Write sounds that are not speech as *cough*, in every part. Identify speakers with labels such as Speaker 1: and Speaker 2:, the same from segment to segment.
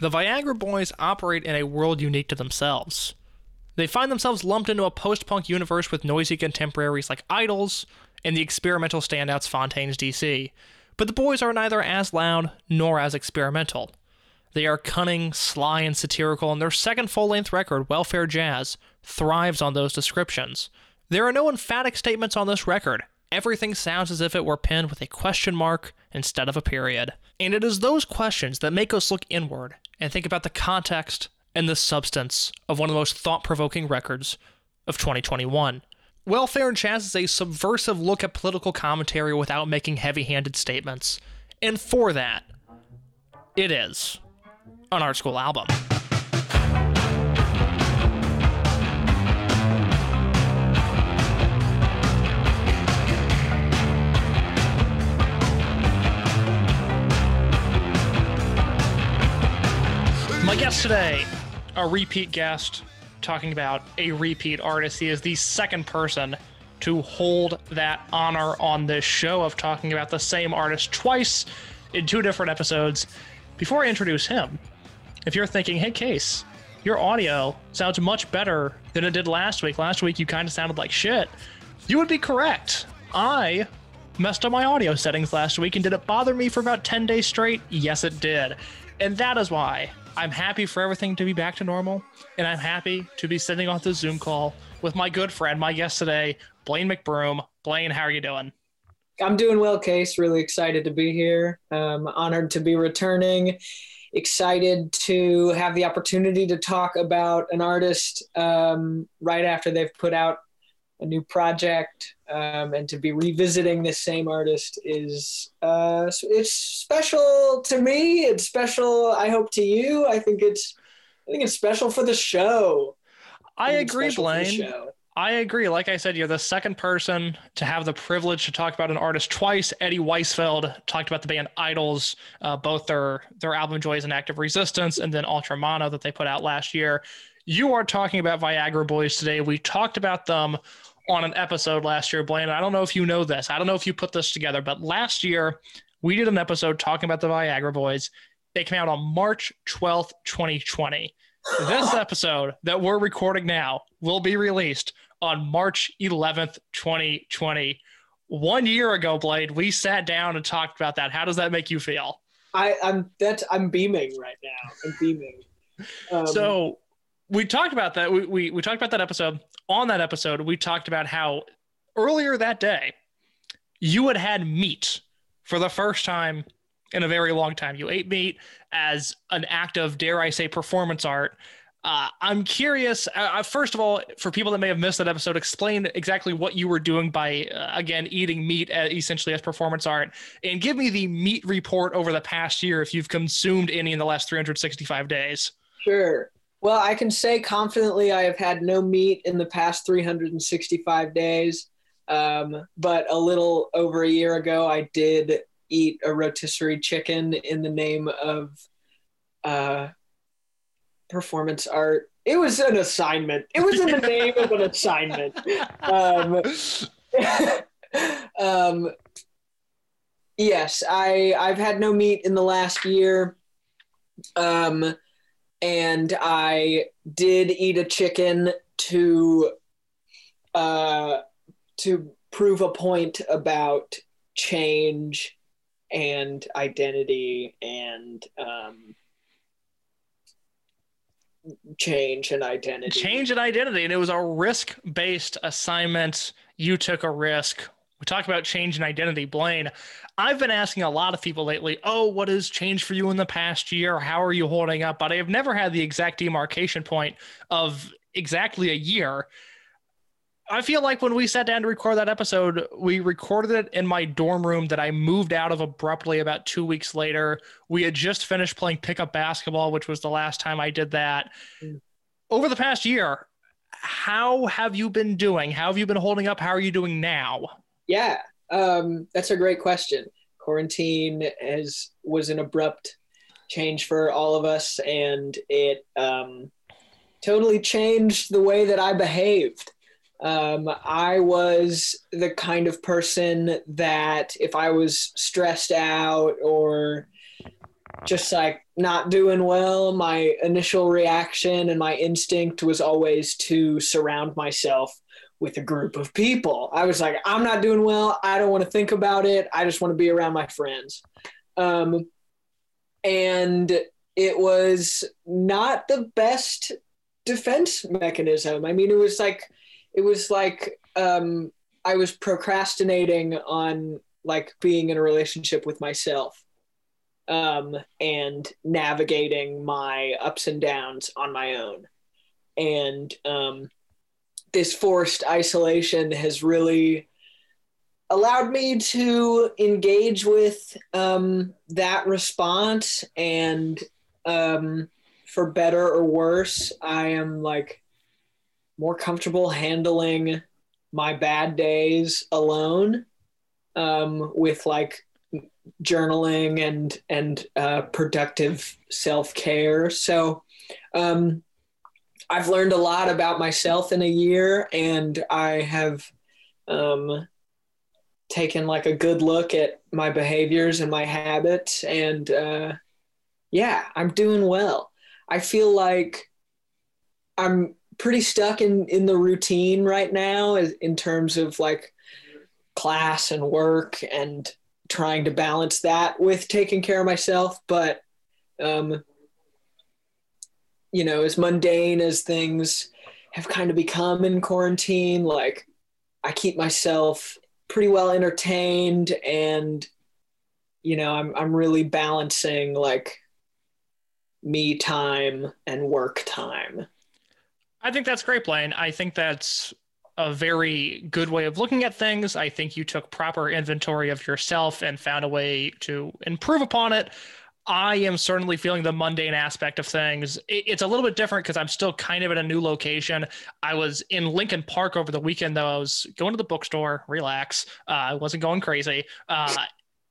Speaker 1: The Viagra Boys operate in a world unique to themselves. They find themselves lumped into a post punk universe with noisy contemporaries like IDLES and the experimental standouts Fontaines DC. But the boys are neither as loud nor as experimental. They are cunning, sly, and satirical, and their second full length record, Welfare Jazz, thrives on those descriptions. There are no emphatic statements on this record. Everything sounds as if it were penned with a question mark instead of a period. And it is those questions that make us look inward and think about the context and the substance of one of the most thought provoking records of 2021. Welfare Jazz is a subversive look at political commentary without making heavy handed statements. And for that, it is an art school album. My guest today, a repeat guest, talking about a repeat artist. He is the second person to hold that honor on this show of talking about the same artist twice in two different episodes. Before I introduce him, if you're thinking, hey, Case, your audio sounds much better than it did last week. Last week, you kind of sounded like shit. You would be correct. I messed up my audio settings last week, and did it bother me for about 10 days straight? Yes, it did. And that is why I'm happy for everything to be back to normal, and I'm happy to be sitting on this Zoom call with my good friend, my guest today, Blaine McBroom. Blaine, how are you doing?
Speaker 2: I'm doing well, Case. Really excited to be here. Um, honored to be returning. Excited to have the opportunity to talk about an artist um, right after they've put out a new project, um, and to be revisiting this same artist is uh, it's special to me. It's special. I hope to you. I think it's I think it's special for the show.
Speaker 1: I, I agree, Blaine. I agree. Like I said, you're the second person to have the privilege to talk about an artist twice. Eddie Weisfeld talked about the band IDLES, uh, both their their album Joy as an Act of Resistance, and then Ultra Mono that they put out last year. You are talking about Viagra Boys today. We talked about them on an episode last year, Blaine. I don't know if you know this. I don't know if you put this together, but last year we did an episode talking about the Viagra Boys. They came out on March 12th, 2020. This *gasps* episode that we're recording now will be released on March 11th, 2020. One year ago, Blaine, we sat down and talked about that. How does that make you feel?
Speaker 2: I, I'm that's I'm beaming right now. I'm beaming. *laughs*
Speaker 1: Um, so we talked about that. We, we we talked about that episode. On that episode, we talked about how earlier that day you had had meat for the first time in a very long time. You ate meat as an act of, dare I say, performance art. Uh, I'm curious. Uh, uh, first of all, for people that may have missed that episode, explain exactly what you were doing by, uh, again, eating meat essentially as performance art, and give me the meat report over the past year if you've consumed any in the last 365 days.
Speaker 2: Sure. Well, I can say confidently I have had no meat in the past 365 days. Um, but a little over a year ago, I did eat a rotisserie chicken in the name of uh, performance art. It was an assignment. It was in the name of an assignment. Um, *laughs* um, yes, I I've had no meat in the last year, um, and I did eat a chicken to uh, to prove a point about change and identity and um, change and identity.
Speaker 1: Change and identity. And it was a risk based assignment. You took a risk. We talk about change and identity. Blaine, I've been asking a lot of people lately, oh, what has changed for you in the past year? How are you holding up? But I have never had the exact demarcation point of exactly a year. I feel like when we sat down to record that episode, we recorded it in my dorm room that I moved out of abruptly about two weeks later. We had just finished playing pickup basketball, which was the last time I did that. Mm. Over the past year, how have you been doing? How have you been holding up? How are you doing now?
Speaker 2: Yeah, um, that's a great question. Quarantine has was an abrupt change for all of us, and it um, totally changed the way that I behaved. Um, I was the kind of person that if I was stressed out or just like not doing well, my initial reaction and my instinct was always to surround myself with a group of people. I was like, I'm not doing well. I don't want to think about it. I just want to be around my friends. Um, and it was not the best defense mechanism. I mean, it was like, it was like um, I was procrastinating on like being in a relationship with myself um, and navigating my ups and downs on my own. And um, this forced isolation has really allowed me to engage with um, that response and um, for better or worse i am like more comfortable handling my bad days alone um, with like journaling and and uh, productive self care. So um, I've learned a lot about myself in a year, and I have um, taken like a good look at my behaviors and my habits, and uh, yeah, I'm doing well. I feel like I'm pretty stuck in in the routine right now in terms of like class and work and trying to balance that with taking care of myself. But, um, you know, as mundane as things have kind of become in quarantine, like I keep myself pretty well entertained and, you know, I'm, I'm really balancing like me time and work time.
Speaker 1: I think that's great, Blaine. I think that's a very good way of looking at things. I think you took proper inventory of yourself and found a way to improve upon it. I am certainly feeling the mundane aspect of things. It's a little bit different because I'm still kind of in a new location. I was in Lincoln Park over the weekend, though. I was going to the bookstore, relax. Uh, I wasn't going crazy. Uh,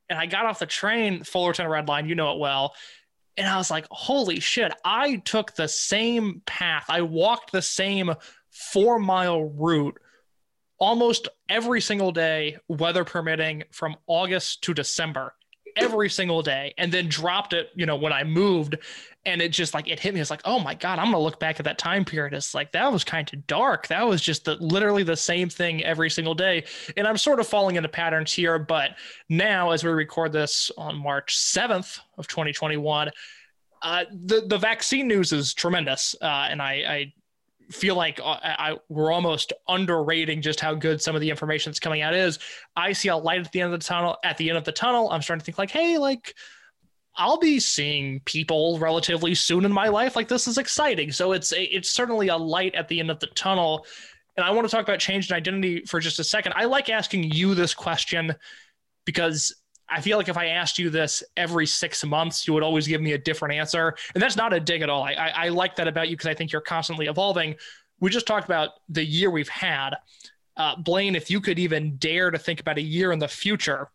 Speaker 1: and I got off the train, Fullerton Red Line, you know it well. And I was like, holy shit, I took the same path. I walked the same four mile route almost every single day, weather permitting, from August to December, every single day, and then dropped it, you know, when I moved. And it just like it hit me. It's like, oh my God, I'm gonna look back at that time period. It's like that was kind of dark. That was just the literally the same thing every single day. And I'm sort of falling into patterns here. But now, as we record this on March 7th of 2021, uh, the the vaccine news is tremendous, uh, and I, I feel like uh, I, I, we're almost underrating just how good some of the information that's coming out is. I see a light at the end of the tunnel. At the end of the tunnel, I'm starting to think like, hey, like I'll be seeing people relatively soon in my life. Like this is exciting. So it's it's certainly a light at the end of the tunnel. And I want to talk about change and identity for just a second. I like asking you this question because I feel like if I asked you this every six months, you would always give me a different answer. And that's not a dig at all. I, I, I like that about you because I think you're constantly evolving. We just talked about the year we've had. Uh, Blaine, if you could even dare to think about a year in the future,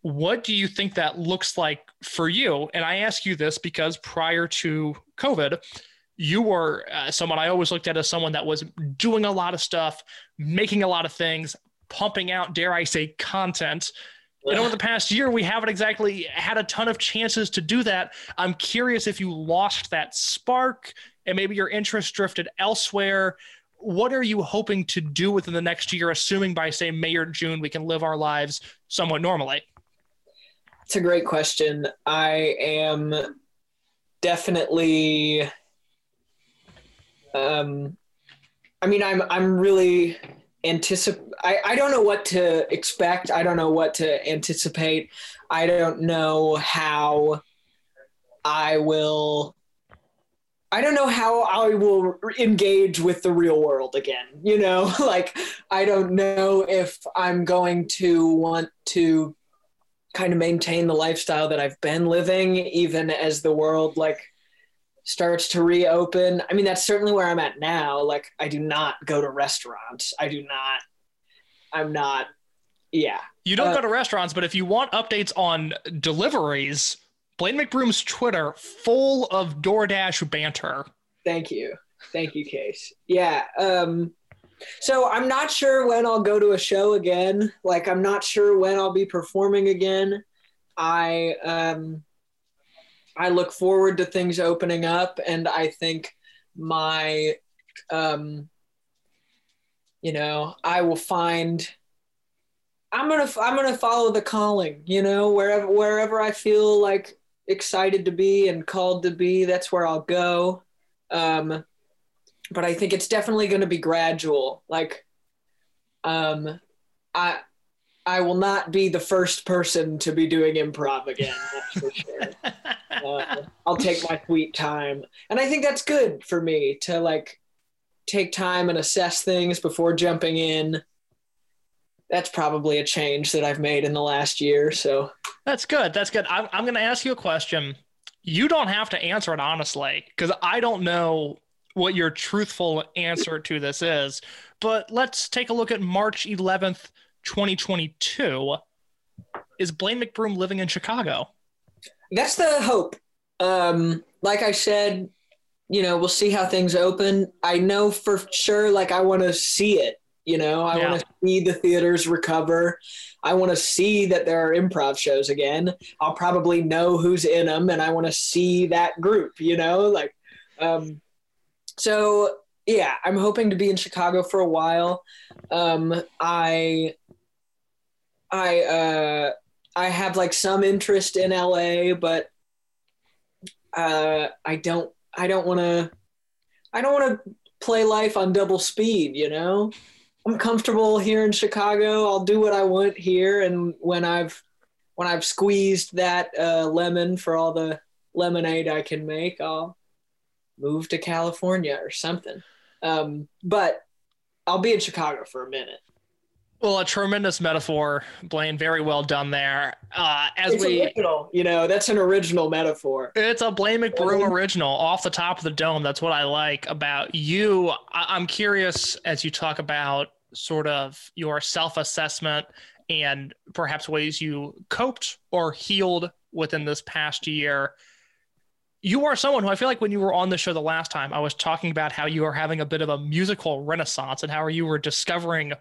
Speaker 1: what do you think that looks like for you? And I ask you this because prior to COVID, you were uh, someone I always looked at as someone that was doing a lot of stuff, making a lot of things, pumping out, dare I say, content and over the past year, we haven't exactly had a ton of chances to do that. I'm curious if you lost that spark and maybe your interest drifted elsewhere. What are you hoping to do within the next year, assuming by, say, May or June, we can live our lives somewhat normally?
Speaker 2: It's a great question. I am definitely. Um, I mean, I'm I'm really anticipate I, don't know what to expect. I don't know what to anticipate. I don't know how i will i don't know how i will engage with the real world again you know? *laughs* Like i don't know if i'm going to want to kind of maintain the lifestyle that i've been living even as the world like starts to reopen. I mean, that's certainly where I'm at now. Like, I do not go to restaurants. I do not. I'm not. Yeah.
Speaker 1: You don't uh, go to restaurants, but if you want updates on deliveries, Blaine McBroom's Twitter full of DoorDash banter.
Speaker 2: Thank you. Thank you, Case. Yeah. Um, so I'm not sure when I'll go to a show again. Like, I'm not sure when I'll be performing again. I um, I look forward to things opening up, and I think my, um, you know, I will find. I'm gonna I'm gonna follow the calling. You know, wherever wherever I feel like excited to be and called to be, that's where I'll go. Um, but I think it's definitely going to be gradual. Like, um, I I will not be the first person to be doing improv again. That's for sure. *laughs* uh, I'll take my sweet time, and I think that's good for me to like take time and assess things before jumping in. That's probably a change that I've made in the last year. So
Speaker 1: that's good. That's good. I'm, I'm going to ask you a question. You don't have to answer it honestly, because I don't know what your truthful answer to this is. But let's take a look at March 11th, 2022. Is Blaine McBroom living in Chicago?
Speaker 2: That's the hope. Um, like I said, you know, we'll see how things open. I know for sure, like, I want to see it. You know, I yeah. want to see the theaters recover. I want to see that there are improv shows again. I'll probably know who's in them, and I want to see that group. You know, like, um, so yeah, I'm hoping to be in Chicago for a while. Um, I, I, uh, I have like some interest in LA, but uh, I don't. I don't want to. I don't want to play life on double speed. You know. I'm comfortable here in Chicago. I'll do what I want here, and when I've when I've squeezed that uh, lemon for all the lemonade I can make, I'll move to California or something. Um, but I'll be in Chicago for a minute.
Speaker 1: Well, a tremendous metaphor, Blaine. Very well done there. Uh, as
Speaker 2: it's
Speaker 1: we,
Speaker 2: original, you know, that's an original metaphor.
Speaker 1: It's a Blaine McBroom original, off the top of the dome. That's what I like about you. I- I'm curious as you talk about sort of your self-assessment and perhaps ways you coped or healed within this past year you are someone who I feel like when you were on the show the last time, I was talking about how you are having a bit of a musical renaissance and how you were discovering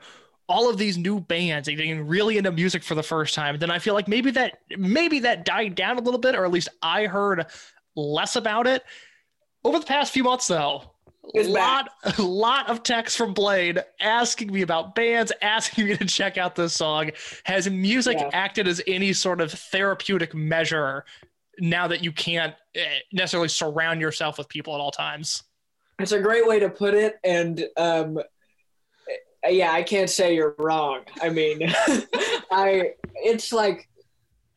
Speaker 1: all of these new bands and getting really into music for the first time. Then I feel like maybe that maybe that died down a little bit, or at least I heard less about it. Over the past few months though, a lot a *laughs* lot of texts from Blaine asking me about bands, asking me to check out this song. Has music yeah. acted as any sort of therapeutic measure now that you can't eh, necessarily surround yourself with people at all times.
Speaker 2: It's a great way to put it, and um, yeah, I can't say you're wrong. I mean, *laughs* I it's like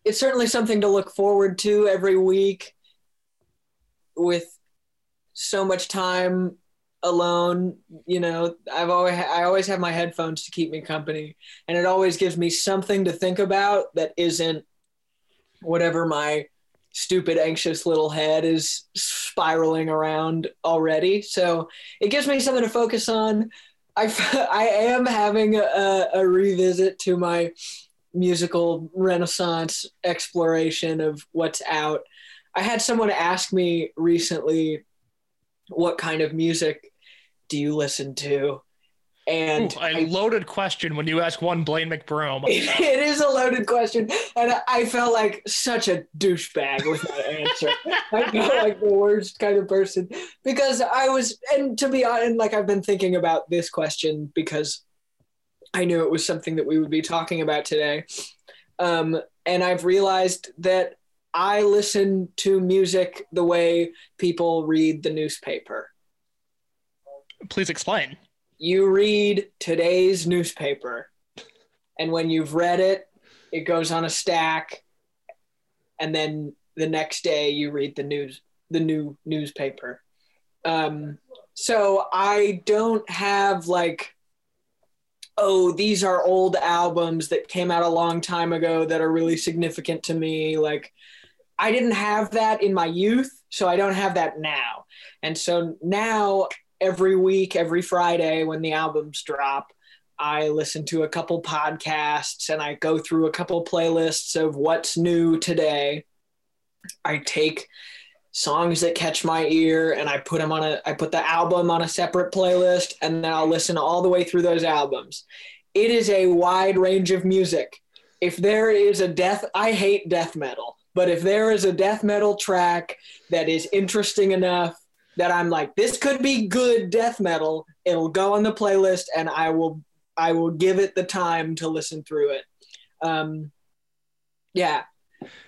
Speaker 2: it's certainly something to look forward to every week. With so much time alone, you know, I've always I always have my headphones to keep me company, and it always gives me something to think about that isn't whatever my stupid, anxious little head is spiraling around already. So it gives me something to focus on. I, *laughs* I am having a, a revisit to my musical renaissance exploration of what's out. I had someone ask me recently, what kind of music do you listen to? And
Speaker 1: Ooh, a I, loaded question when you ask one Blaine McBroom. *laughs*
Speaker 2: It, is a loaded question, and I felt like such a douchebag with that answer. I felt *laughs* like the worst kind of person because I was, and to be honest, like I've been thinking about this question because I knew it was something that we would be talking about today, um, and I've realized that I listen to music the way people read the newspaper.
Speaker 1: Please explain
Speaker 2: you read today's newspaper, and when you've read it, it goes on a stack, and then the next day you read the news, the new newspaper. Um, so I don't have like, oh, these are old albums that came out a long time ago that are really significant to me. Like, I didn't have that in my youth, so I don't have that now. And so now every week, every Friday when the albums drop, I listen to a couple podcasts and I go through a couple playlists of what's new today. I take songs that catch my ear and I put them on a I put the album on a separate playlist and then I'll listen all the way through those albums. It is a wide range of music. If there is a death I hate death metal. But if there is a death metal track that is interesting enough that I'm like, this could be good death metal, it'll go on the playlist and I will I will give it the time to listen through it. Um, yeah.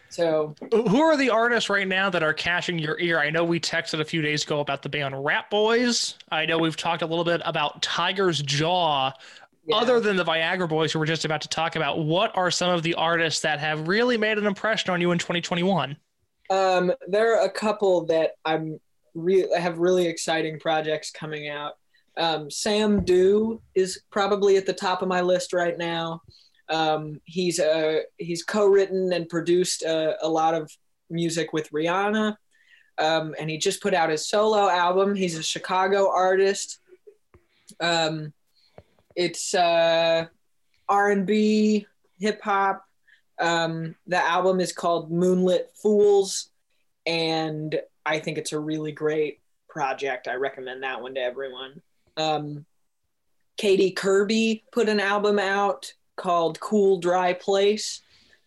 Speaker 2: So
Speaker 1: who are the artists right now that are catching your ear? I know we texted a few days ago about the band Rat Boys. I know we've talked a little bit about Tiger's Jaw. Yeah. Other than the Viagra Boys, who we're just about to talk about, what are some of the artists that have really made an impression on you in 2021?
Speaker 2: Um, there are a couple that I'm re- have really exciting projects coming out. Um, Sam Dew is probably at the top of my list right now. Um, he's uh, he's co-written and produced a, a, lot of music with Rihanna, um, and he just put out his solo album. He's a Chicago artist. Um, it's uh, R&B, hip hop. Um, the album is called Moonlit Fools, and I think it's a really great project. I recommend that one to everyone. Um, Katy Kirby put an album out called Cool Dry Place.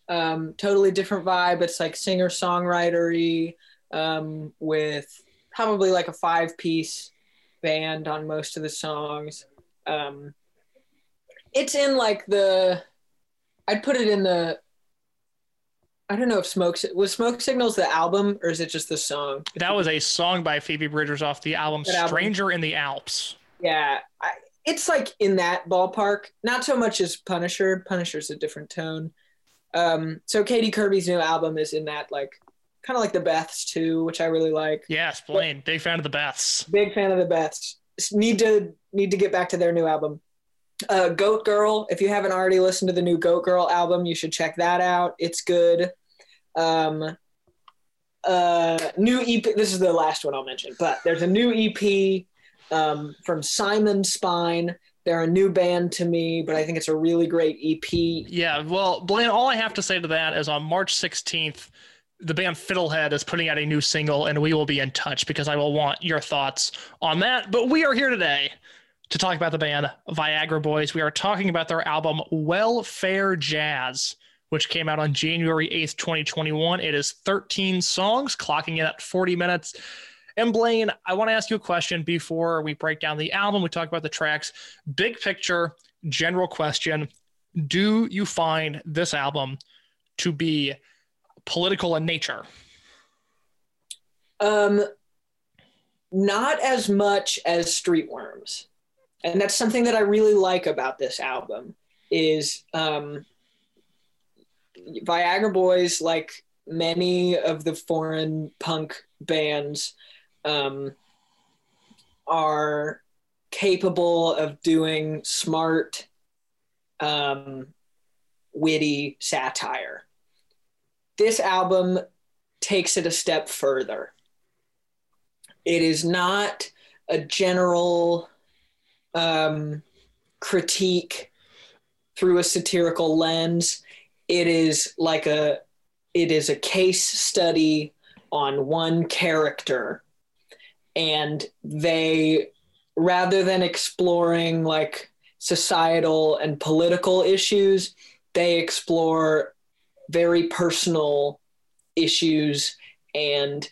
Speaker 2: Um, totally different vibe. It's like singer songwritery um, with probably like a five piece band on most of the songs. Um, it's in like the, I'd put it in the I don't know if Smoke was Smoke Signals the album or is it just the song?
Speaker 1: That was a song by Phoebe Bridgers off the album that Stranger album. in the Alps.
Speaker 2: Yeah, I, it's like in that ballpark. Not so much as Punisher. Punisher's a different tone. Um, so Katy Kirby's new album is in that like kind of like the Beths too, which I really like.
Speaker 1: Yes, Blaine, big fan of the Beths.
Speaker 2: Big fan of the Beths. Need to need to get back to their new album. Uh, Goat Girl. If you haven't already listened to the new Goat Girl album, you should check that out. It's good um, uh, new EP. This is the last one I'll mention, but there's a new EP um, from Simon Spine. They're a new band to me, but I think it's a really great EP.
Speaker 1: Yeah, well, Blaine, all I have to say to that is on March 16th, the band Fiddlehead is putting out a new single, and we will be in touch because I will want your thoughts on that. But we are here today to talk about the band Viagra Boys. We are talking about their album Welfare Jazz which came out on January 8th, 2021. It is 13 songs, clocking in at 40 minutes. And Blaine, I want to ask you a question before we break down the album. We talk about the tracks. Big picture, general question Do you find this album to be political in nature?
Speaker 2: Um, not as much as Streetworms. And that's something that I really like about this album is um, Viagra Boys, like many of the foreign punk bands, um, are capable of doing smart, um, witty satire. This album takes it a step further. It is not a general um, critique through a satirical lens it is like a it is a case study on one character. And they rather than exploring like societal and political issues they explore very personal issues and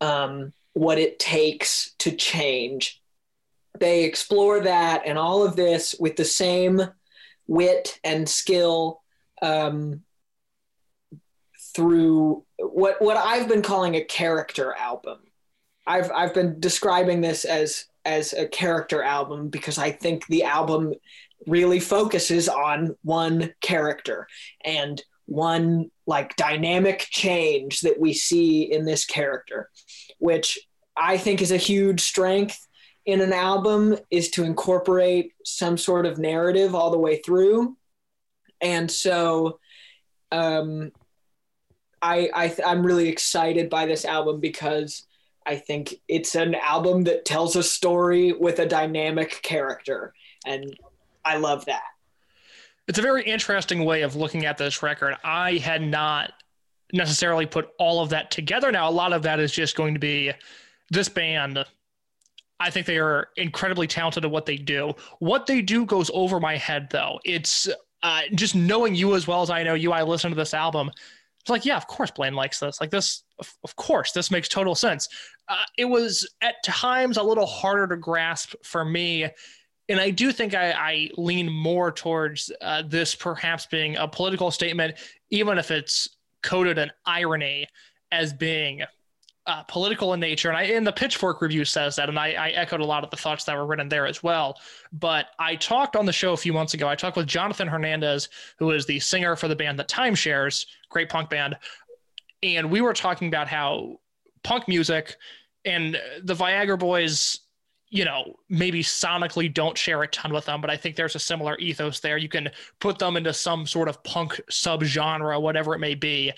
Speaker 2: um, what it takes to change. They explore that and all of this with the same wit and skill um, through what what I've been calling a character album. I've I've been describing this as as a character album because I think the album really focuses on one character and one like dynamic change that we see in this character, which I think is a huge strength in an album is to incorporate some sort of narrative all the way through and so um, I, I I'm really excited by this album because I think it's an album that tells a story with a dynamic character, and I love that.
Speaker 1: It's a very interesting way of looking at this record. I had not necessarily put all of that together. Now, a lot of that is just going to be this band. I think they are incredibly talented at what they do. What they do goes over my head, though. It's uh, just knowing you as well as I know you, I listened to this album. It's like, yeah, of course Blaine likes this. Like this, of, of course, this makes total sense. Uh, it was at times a little harder to grasp for me. And I do think I, I lean more towards uh, this perhaps being a political statement, even if it's coded an irony as being uh, political in nature. And I, in the Pitchfork review says that, and I, I, echoed a lot of the thoughts that were written there as well. But I talked on the show a few months ago. I talked with Jonathan Hernandez, who is the singer for the band that Timeshares, great punk band, and we were talking about how punk music and the Viagra Boys. You know, maybe sonically don't share a ton with them, but I think there's a similar ethos there. You can put them into some sort of punk subgenre, whatever it may be.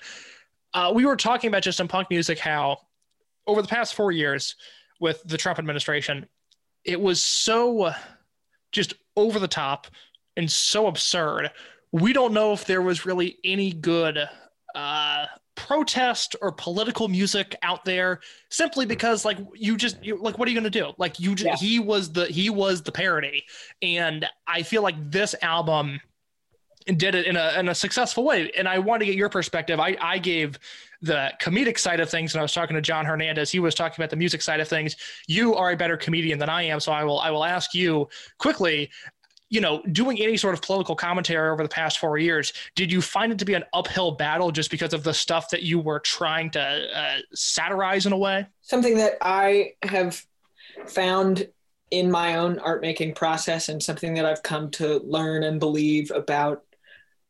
Speaker 1: Uh, we were talking about just in punk music how over the past four years with the Trump administration, it was so just over the top and so absurd. We don't know if there was really any good uh, protest or political music out there simply because like you just you, like what are you going to do like you just, yeah. he was the he was the parody and i feel like this album did it in a in a successful way and i want to get your perspective i i gave the comedic side of things, and I was talking to John Hernandez, he was talking about the music side of things. You are a better comedian than I am, so I will I will ask you quickly you know, doing any sort of political commentary over the past four years, did you find it to be an uphill battle just because of the stuff that you were trying to uh, satirize in a way?
Speaker 2: Something that I have found in my own art making process and something that I've come to learn and believe about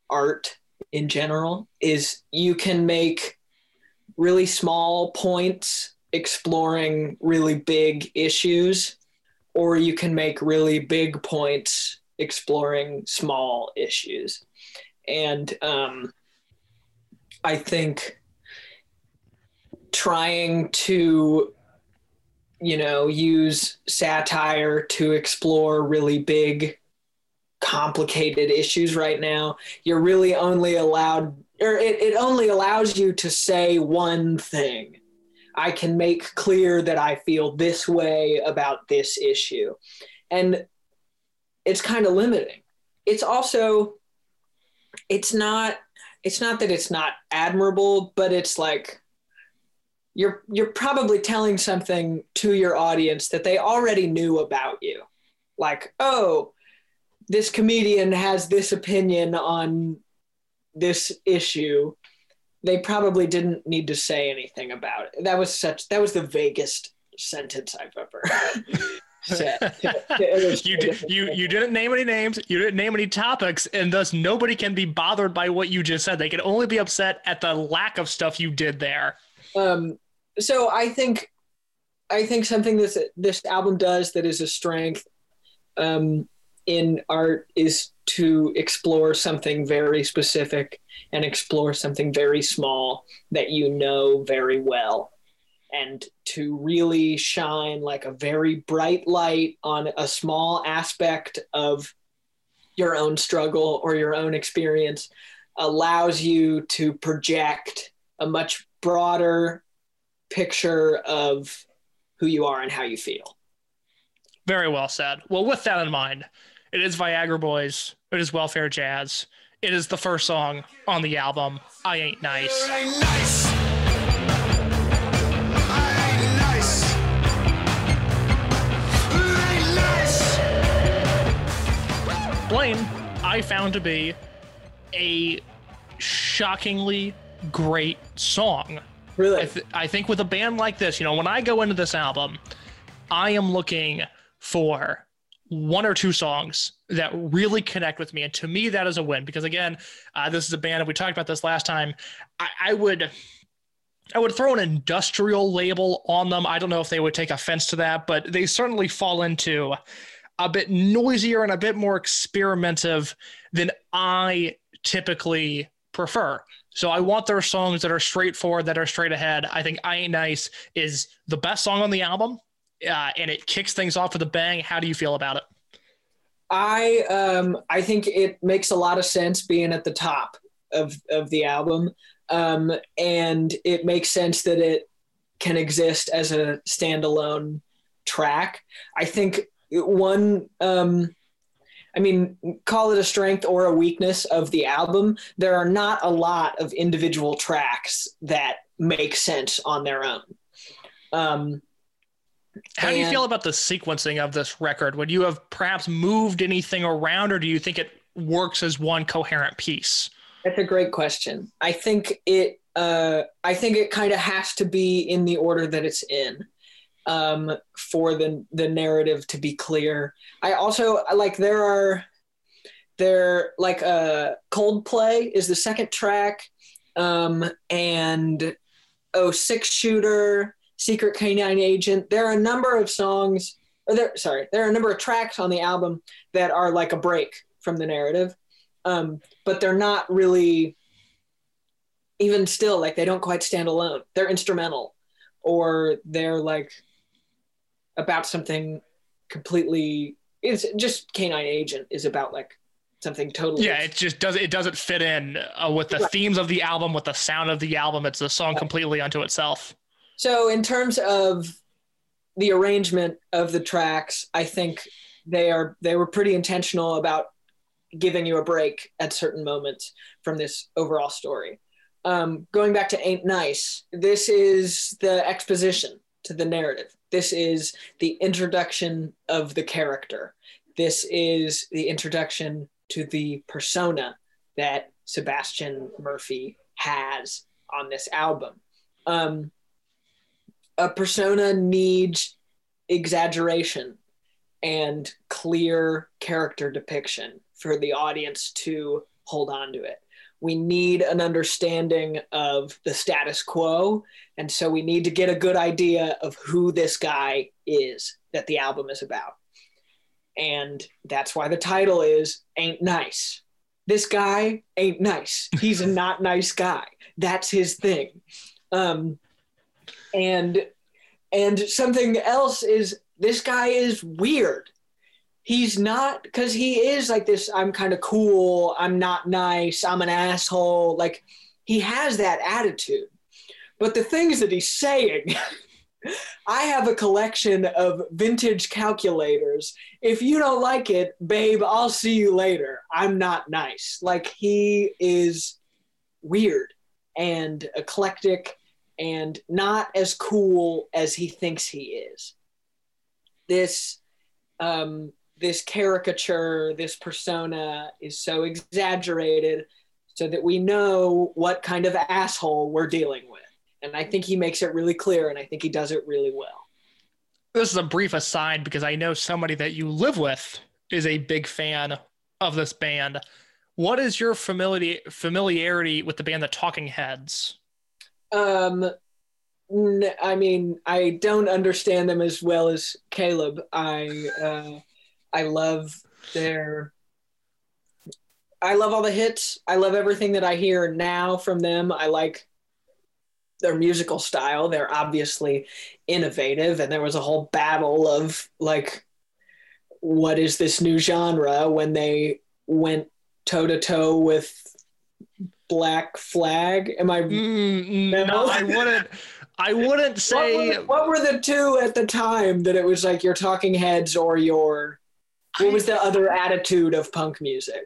Speaker 2: art in general is you can make really small points exploring really big issues, or you can make really big points exploring small issues. And um, I think trying to, you know, use satire to explore really big, complicated issues right now, you're really only allowed or it, it only allows you to say one thing. I can make clear that I feel this way about this issue. And it's kind of limiting. It's also it's not it's not that it's not admirable, but it's like you're you're probably telling something to your audience that they already knew about you. Like, oh, this comedian has this opinion on this issue, they probably didn't need to say anything about it. That was such that was the vaguest sentence I've ever *laughs* said.
Speaker 1: you did, you you didn't name any names, you didn't name any topics, and thus nobody can be bothered by what you just said. They can only be upset at the lack of stuff you did there.
Speaker 2: Um so I think I think something that this album does that is a strength um in art is to explore something very specific and explore something very small that you know very well and to really shine like a very bright light on a small aspect of your own struggle or your own experience allows you to project a much broader picture of who you are and how you feel.
Speaker 1: Very well said. Well, with that in mind, it is Viagra Boys. It is Welfare Jazz. It is the first song on the album. I ain't nice. I ain't nice. Blaine, I found to be a shockingly great song.
Speaker 2: Really?
Speaker 1: I, th- I think with a band like this, you know, when I go into this album, I am looking for one or two songs that really connect with me. And to me, that is a win because again, uh, this is a band, and we talked about this last time. I, I, would. I would throw an industrial label on them. I don't know if they would take offense to that, but they certainly fall into a bit noisier and a bit more experimentative than I typically prefer. So I want their songs that are straightforward, that are straight ahead. I think I Ain't Nice is the best song on the album uh, and it kicks things off with a bang. How do you feel about it?
Speaker 2: I um, I think it makes a lot of sense being at the top of of the album, um, and it makes sense that it can exist as a standalone track. I think one um, I mean, call it a strength or a weakness of the album. There are not a lot of individual tracks that make sense on their own. Um,
Speaker 1: How do you feel about the sequencing of this record? Would you have perhaps moved anything around, or do you think it works as one coherent piece?
Speaker 2: That's a great question. I think it. Uh, I think it kind of has to be in the order that it's in, um, for the the narrative to be clear. I also like there are there like uh Coldplay is the second track, um, and oh six shooter, Secret Canine Agent. There are a number of songs. Or there, sorry, there are a number of tracks on the album that are like a break from the narrative um, but they're not really even still like they don't quite stand alone they're instrumental or they're like about something completely it's just canine agent is about like something totally
Speaker 1: Yeah, it just doesn't. It doesn't fit in uh, with the
Speaker 2: Right.
Speaker 1: themes of the album, with the sound of the album. It's a song completely unto itself.
Speaker 2: So in terms of the arrangement of the tracks, I think they are they were pretty intentional about giving you a break at certain moments from this overall story. Um, going back to Ain't Nice, this is the exposition to the narrative. This is the introduction of the character. This is the introduction to the persona that Sebastian Murphy has on this album. Um, a persona needs exaggeration and clear character depiction for the audience to hold on to it. We need an understanding of the status quo. And so we need to get a good idea of who this guy is that the album is about. And that's why the title is Ain't Nice. This guy ain't nice. He's a not nice guy. That's his thing. Um, and and something else is this guy is weird. He's not because he is like this i'm kind of cool i'm not nice i'm an asshole. Like he has that attitude. But the things that he's saying *laughs* i have a collection of vintage calculators. If you don't like it babe i'll see you later. I'm not nice. Like he is weird and eclectic and not as cool as he thinks he is. This um, this caricature, this persona is so exaggerated so that we know what kind of asshole we're dealing with. And I think he makes it really clear and I think he does it really well.
Speaker 1: This is a brief aside because I know somebody that you live with is a big fan of this band. What is your familiarity familiarity with the band The Talking Heads?
Speaker 2: Um, n- I mean, I don't understand them as well as Caleb. I uh, I love their. I love all the hits. I love everything that I hear now from them. I like their musical style. They're obviously innovative, and there was a whole battle of like, what is this new genre when they went toe to toe with Black Flag? Am I
Speaker 1: Mm, no,
Speaker 2: No.
Speaker 1: I wouldn't. I *laughs* wouldn't say.
Speaker 2: what, were, what were the two at the time that it was like your talking heads or your what was the other attitude of punk music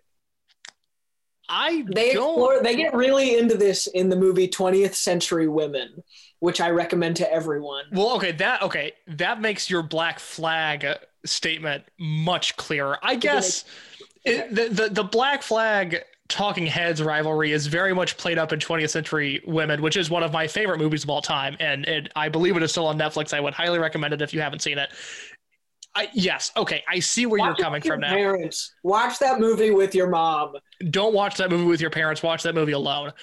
Speaker 1: I
Speaker 2: they explore they get really into this in the movie 20th century women which i recommend to everyone
Speaker 1: Well, okay, that okay, that makes your Black Flag uh, statement much clearer. I guess it, the, the the Black Flag Talking Heads rivalry is very much played up in 20th Century Women, which is one of my favorite movies of all time, and it, I believe it is still on Netflix. I would highly recommend it if you haven't seen it. I, yes, okay, I see where
Speaker 2: Watch
Speaker 1: you're coming
Speaker 2: your
Speaker 1: from now.
Speaker 2: parents watch that movie with your mom
Speaker 1: Don't watch that movie with your parents. Watch that movie alone.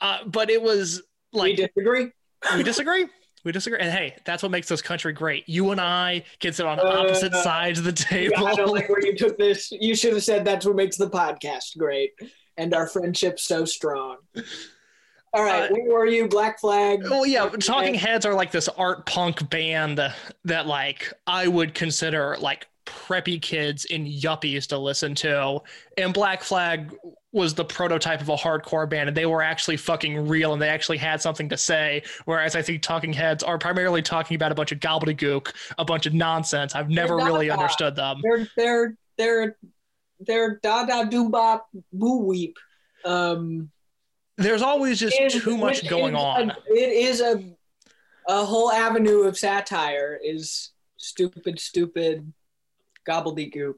Speaker 1: Uh, but it was like we
Speaker 2: disagree
Speaker 1: we disagree. We disagree. And hey, that's what makes this country great. You and I can sit on
Speaker 2: Uh,
Speaker 1: opposite sides of the table.
Speaker 2: i don't like where you took this you should have said that's what makes the podcast great and our friendship so strong all right
Speaker 1: Uh,
Speaker 2: where were you black flag
Speaker 1: Well, yeah,
Speaker 2: Talking
Speaker 1: Talking
Speaker 2: Heads.
Speaker 1: Heads are like this art punk band that like I would consider like preppy kids and yuppies to listen to. And Black Flag was the prototype of a hardcore band and they were actually fucking real and they actually had something to say. Whereas I think Talking Heads are primarily talking about a bunch of gobbledygook, a bunch of nonsense. I've never really
Speaker 2: that.
Speaker 1: understood them.
Speaker 2: they're they're they're their da da do bop boo weep. Um,
Speaker 1: There's always just
Speaker 2: is-
Speaker 1: too much going on.
Speaker 2: a- it is a a whole avenue of satire. Is stupid, stupid gobbledygook.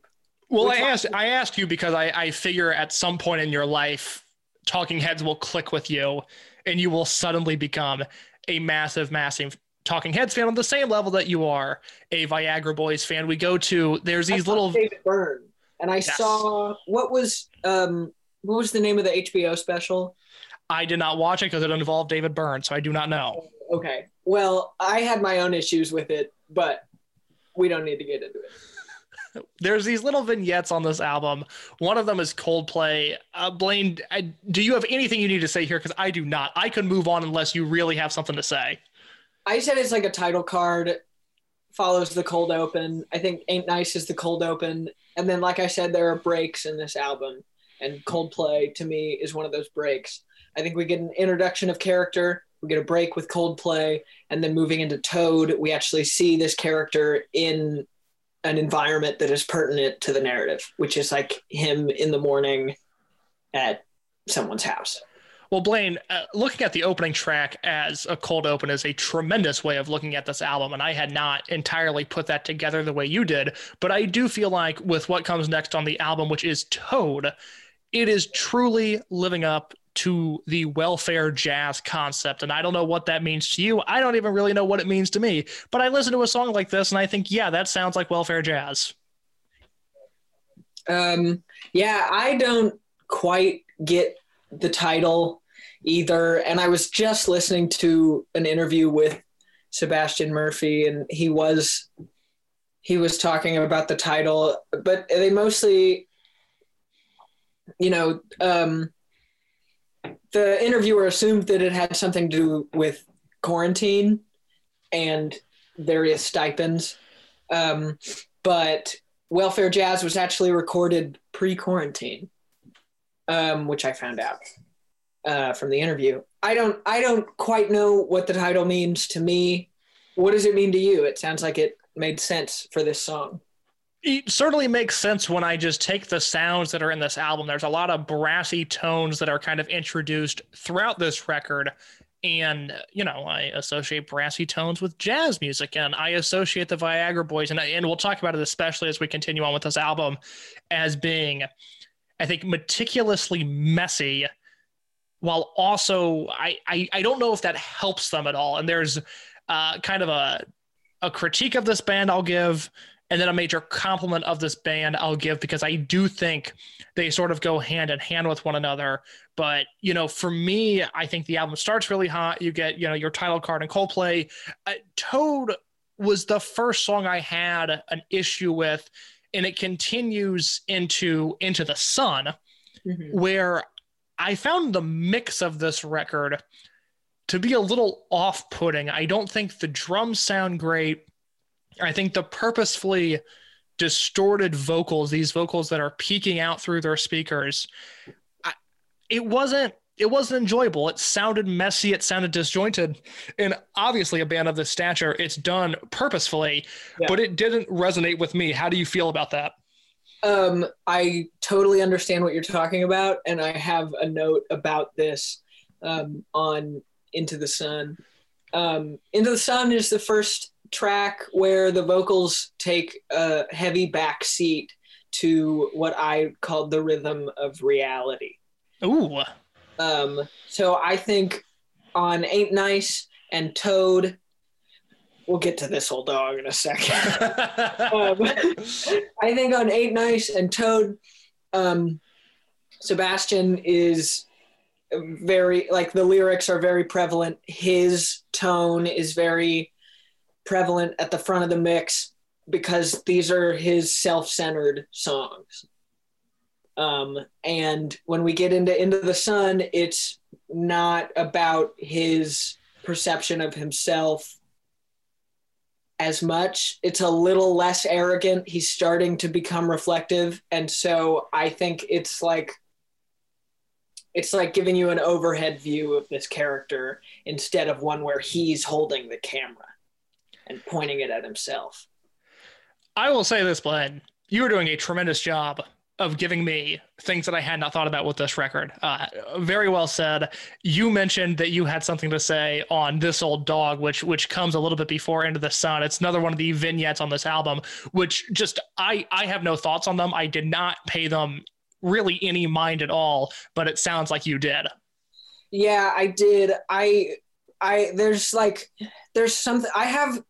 Speaker 1: Well, I asked I asked you because I, I figure at some point in your life, Talking Heads will click with you, and you will suddenly become a massive, massive Talking Heads fan on the same level that you are a Viagra Boys fan. We go to there's these little
Speaker 2: David Byrne, and I
Speaker 1: Yes.
Speaker 2: saw what was um what was the name of the HBO special?
Speaker 1: I did not watch it because it involved David Byrne, so I do not know.
Speaker 2: Okay, well, I had my own issues with it, but we don't need to get into it. *laughs*
Speaker 1: There's these little vignettes on this album. One of them is Coldplay. Uh, Blaine, I, do you have anything you need to say here? Because I do not. I could move on unless you really have something to say.
Speaker 2: I said it's like a title card, follows the cold open. I think Ain't Nice is the cold open. And then, like I said, there are breaks in this album. And Coldplay, to me, is one of those breaks. I think we get an introduction of character, we get a break with Coldplay, and then moving into Toad, we actually see this character in an environment that is pertinent to the narrative, which is like him in the morning at someone's house.
Speaker 1: Well, Blaine, uh, looking at the opening track as a cold open is a tremendous way of looking at this album, and I had not entirely put that together the way you did. But I do feel like with what comes next on the album, which is Toad, it is truly living up to the welfare jazz concept. And I don't know what that means to you. I don't even really know what it means to me. But I listen to a song like this and I think, yeah, that sounds like welfare jazz.
Speaker 2: Um, yeah, I don't quite get the title either. And I was just listening to an interview with Sebastian Murphy, and he was he was talking about the title, but they mostly, you know, um, the interviewer assumed that it had something to do with quarantine and various stipends. Um, but Welfare Jazz was actually recorded pre-quarantine, um, which I found out uh, from the interview. I don't, I don't quite know what the title means to me. What does it mean to you? It sounds like it made sense for this song.
Speaker 1: it certainly makes sense when I just take the sounds that are in this album. There's a lot of brassy tones that are kind of introduced throughout this record. And, you know, I associate brassy tones with jazz music and I associate the Viagra Boys. And, and we'll talk about it, especially as we continue on with this album, as being, I think, meticulously messy while also, I, I, I don't know if that helps them at all. And there's uh, kind of a, a critique of this band I'll give and then a major compliment of this band I'll give because I do think they sort of go hand in hand with one another. But you know, for me, I think the album starts really hot. You get you know your title card and Coldplay. Uh, Toad was the first song I had an issue with, and it continues into into the sun mm-hmm. where I found the mix of this record to be a little off putting. I don't think the drums sound great. I think the purposefully distorted vocals, these vocals that are peeking out through their speakers, I, it wasn't it wasn't enjoyable. It sounded messy, it sounded disjointed. And obviously a band of this stature, it's done purposefully,
Speaker 2: Yeah.
Speaker 1: but it didn't resonate with me. How do you feel about that?
Speaker 2: Um, I totally understand what you're talking about, and I have a note about this um, on Into the Sun. Um, Into the Sun is the first track where the vocals take a heavy back seat to what I called the rhythm of reality.
Speaker 1: Ooh.
Speaker 2: Um, so I think on Ain't Nice and Toad, we'll get to this old dog in a second. *laughs* um, *laughs* I think on Ain't Nice and Toad, um, Sebastian is very like the lyrics are very prevalent. His tone is very prevalent at the front of the mix because these are his self-centered songs. Um, and when we get into Into the Sun, it's not about his perception of himself as much. It's a little less arrogant. He's starting to become reflective. And so I think it's like it's like giving you an overhead view of this character instead of one where he's holding the camera and pointing it at himself.
Speaker 1: I will say this, Blaine. You are doing a tremendous job of giving me things that I had not thought about with this record. Uh, very well said. You mentioned that you had something to say on this old dog, which which comes a little bit before Into the Sun. It's another one of the vignettes on this album, which just I I have no thoughts on them. I did not pay them really any mind at all, but it sounds like you did.
Speaker 2: Yeah, I did. I I there's like there's something I have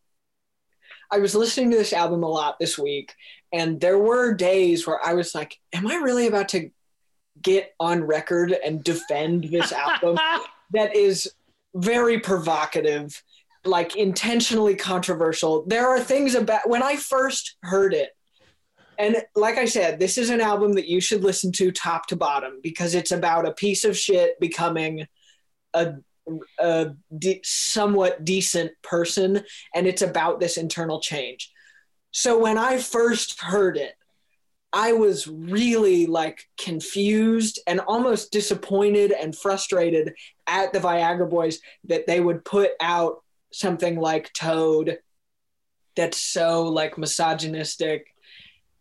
Speaker 2: I was listening to this album a lot this week and there were days where I was like, am I really about to get on record and defend this album *laughs* that is very provocative, like intentionally controversial? There are things about when I first heard it, and like I said, this is an album that you should listen to top to bottom because it's about a piece of shit becoming a a de- somewhat decent person and it's about this internal change so when I first heard it, I was really like confused and almost disappointed and frustrated at the Viagra Boys that they would put out something like Toad that's so like misogynistic.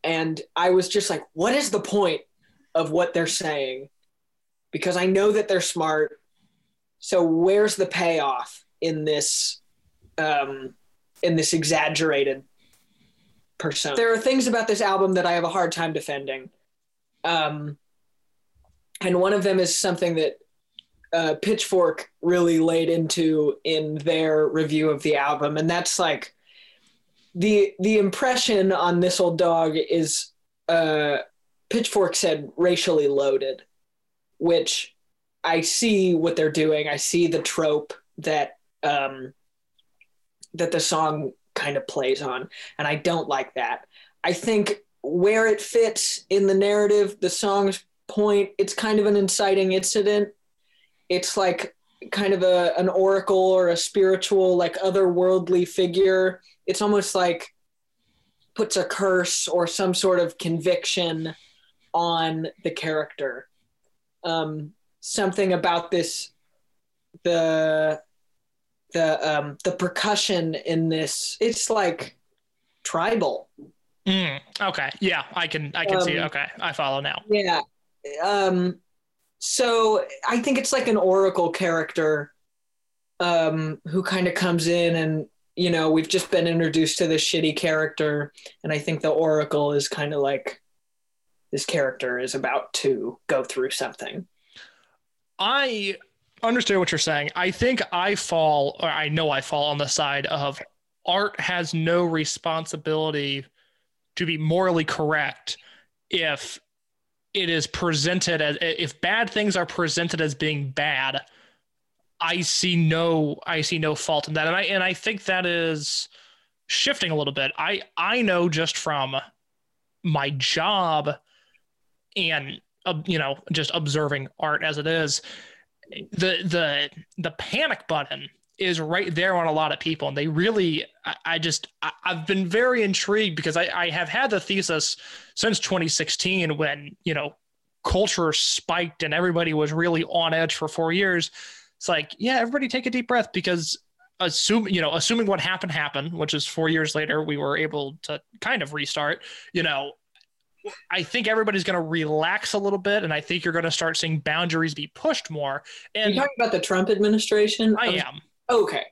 Speaker 2: And I was just like, what is the point of what they're saying? Because I know that they're smart. So where's the payoff in this um, in this exaggerated persona. There are things about this album that I have a hard time defending. Um, and one of them is something that uh, Pitchfork really laid into in their review of the album, and that's like the the impression on this old dog is uh, Pitchfork said racially loaded, which I see what they're doing. I see the trope that um, that the song kind of plays on. And I don't like that. I think where it fits in the narrative, the song's point, it's kind of an inciting incident. It's like kind of a an oracle or a spiritual, like otherworldly figure. It's almost like puts a curse or some sort of conviction on the character. Um, something about this the the um, the percussion in this it's like tribal.
Speaker 1: Mm, okay, yeah, I can I can um, see. It. Okay, I follow now.
Speaker 2: Yeah, um, so I think it's like an oracle character um, who kind of comes in and you know we've just been introduced to this shitty character, and I think the oracle is kind of like this character is about to go through something.
Speaker 1: I understand what you're saying. I think I fall, or I know I fall on the side of art has no responsibility to be morally correct if it is presented as if bad things are presented as being bad i see no i see no fault in that and i and i think that is shifting a little bit i i know just from my job and uh, you know just observing art as it is the the the panic button is right there on a lot of people. And they really i, I just I, have been very intrigued because I, I have had the thesis since 2016 when you know culture spiked and everybody was really on edge for four years. It's like yeah everybody take a deep breath because assume you know assuming what happened happened which is four years later we were able to kind of restart you know I think everybody's going to relax a little bit, and I think you're going to start seeing boundaries be pushed more. And
Speaker 2: you talking about the Trump administration?
Speaker 1: I am.
Speaker 2: Okay,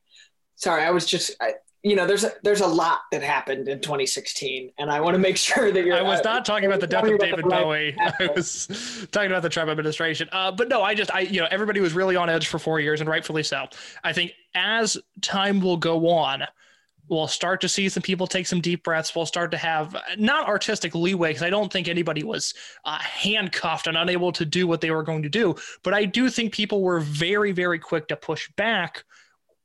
Speaker 2: sorry, I was just. I, you know, there's a, there's a lot that happened in 2016, and I want to make *laughs* sure that you're.
Speaker 1: I was not talking about the death of David Bowie. *laughs* I was talking about the Trump administration. Uh, but no, I just, I, you know, everybody was really on edge for four years, and rightfully so. I think as time will go on, we'll start to see some people take some deep breaths. We'll start to have not artistic leeway because I don't think anybody was uh, handcuffed and unable to do what they were going to do. But I do think people were very, very quick to push back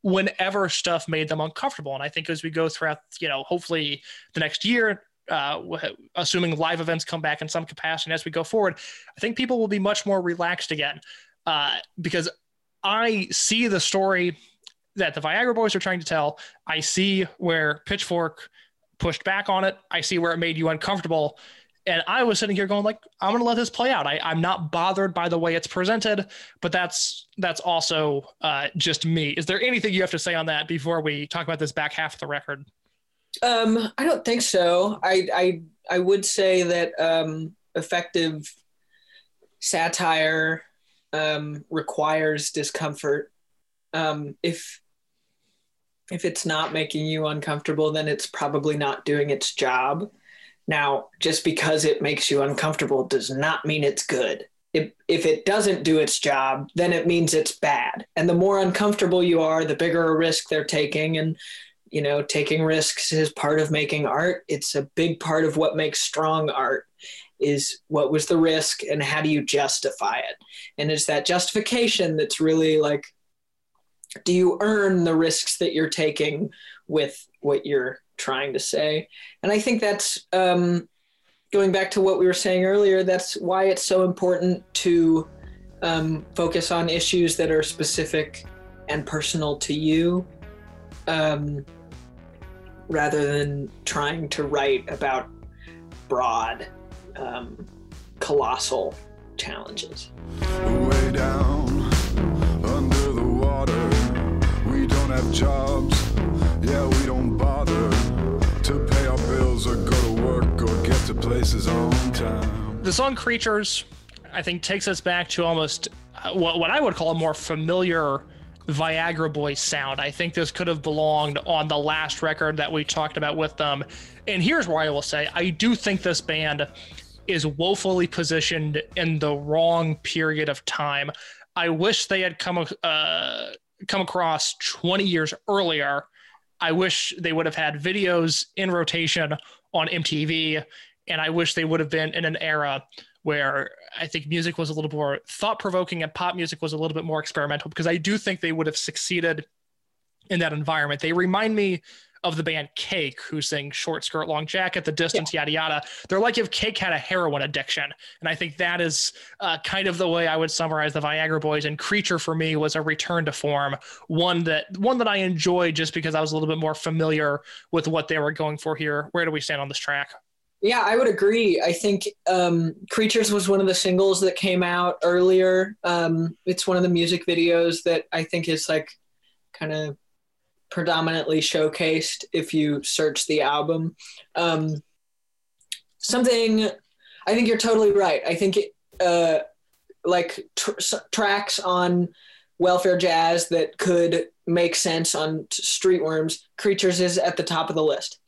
Speaker 1: whenever stuff made them uncomfortable. And I think as we go throughout, you know, hopefully the next year, uh, assuming live events come back in some capacity as we go forward, I think people will be much more relaxed again uh, because I see the story that the Viagra Boys are trying to tell. I see where Pitchfork pushed back on it. I see where it made you uncomfortable. And I was sitting here going like, I'm going to let this play out. I, I'm not bothered by the way it's presented, but that's that's also uh, just me. Is there anything you have to say on that before we talk about this back half of the record?
Speaker 2: Um, I don't think so. I I I would say that um, effective satire um, requires discomfort. Um, if if it's not making you uncomfortable, then it's probably not doing its job. Now, just because it makes you uncomfortable does not mean it's good. If, if it doesn't do its job, then it means it's bad. And the more uncomfortable you are, the bigger a risk they're taking. And, you know, taking risks is part of making art. It's a big part of what makes strong art is what was the risk and how do you justify it? And it's that justification that's really like, do you earn the risks that you're taking with what you're trying to say? And I think that's um, going back to what we were saying earlier. That's why it's so important to um, focus on issues that are specific and personal to you, um, rather than trying to write about broad, um, colossal challenges.
Speaker 3: Have jobs. Yeah, we don't bother to pay our bills or go to work or get to places on time.
Speaker 1: The song Creatures, I think, takes us back to almost uh, what, what I would call a more familiar Viagra Boys sound. I think this could have belonged on the last record that we talked about with them. And here's where I will say I do think this band is woefully positioned in the wrong period of time. I wish they had come uh, come across 20 years earlier. I wish they would have had videos in rotation on MTV, and I wish they would have been in an era where I think music was a little more thought provoking and pop music was a little bit more experimental because I do think they would have succeeded in that environment. They remind me of the band Cake, who sing Short Skirt, Long Jacket, The Distance, yeah. yada, yada. They're like if Cake had a heroin addiction. And I think that is uh, kind of the way I would summarize the Viagra Boys. And Creature for me was a return to form, one that one that I enjoyed just because I was a little bit more familiar with what they were going for here. Where do we stand on this track?
Speaker 2: Yeah, I would agree. I think um, Creatures was one of the singles that came out earlier. Um, it's one of the music videos that I think is like kind of predominantly showcased if you search the album. Um, something, I think you're totally right. I think it, uh, like tr- tracks on welfare jazz that could make sense on Street Worms, Creatures is at the top of the list.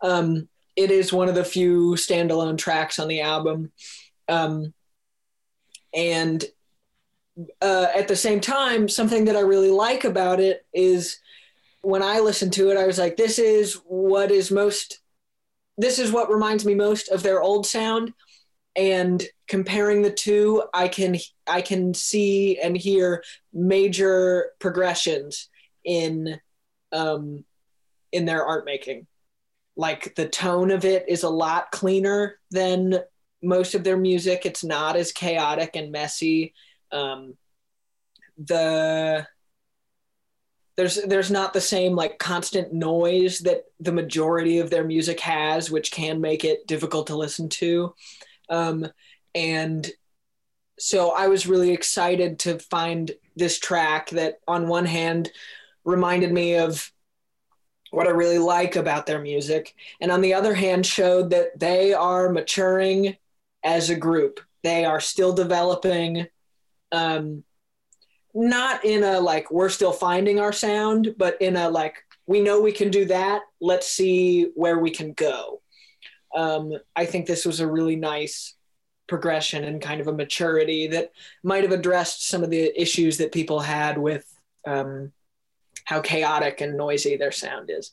Speaker 2: Um, it is one of the few standalone tracks on the album. Um, and uh, at the same time, something that I really like about it is when I listened to it, I was like, this is what is most, this is what reminds me most of their old sound. And comparing the two, I can I can see and hear major progressions in um, in their art making. Like the tone of it is a lot cleaner than most of their music. It's not as chaotic and messy. Um, the there's there's not the same like constant noise that the majority of their music has, which can make it difficult to listen to. Um, and so I was really excited to find this track that, on one hand, reminded me of what I really like about their music, and on the other hand, showed that they are maturing as a group. They are still developing. Um, not in a like we're still finding our sound, but in a like we know we can do that. Let's see where we can go. Um, I think this was a really nice progression and kind of a maturity that might have addressed some of the issues that people had with um, how chaotic and noisy their sound is.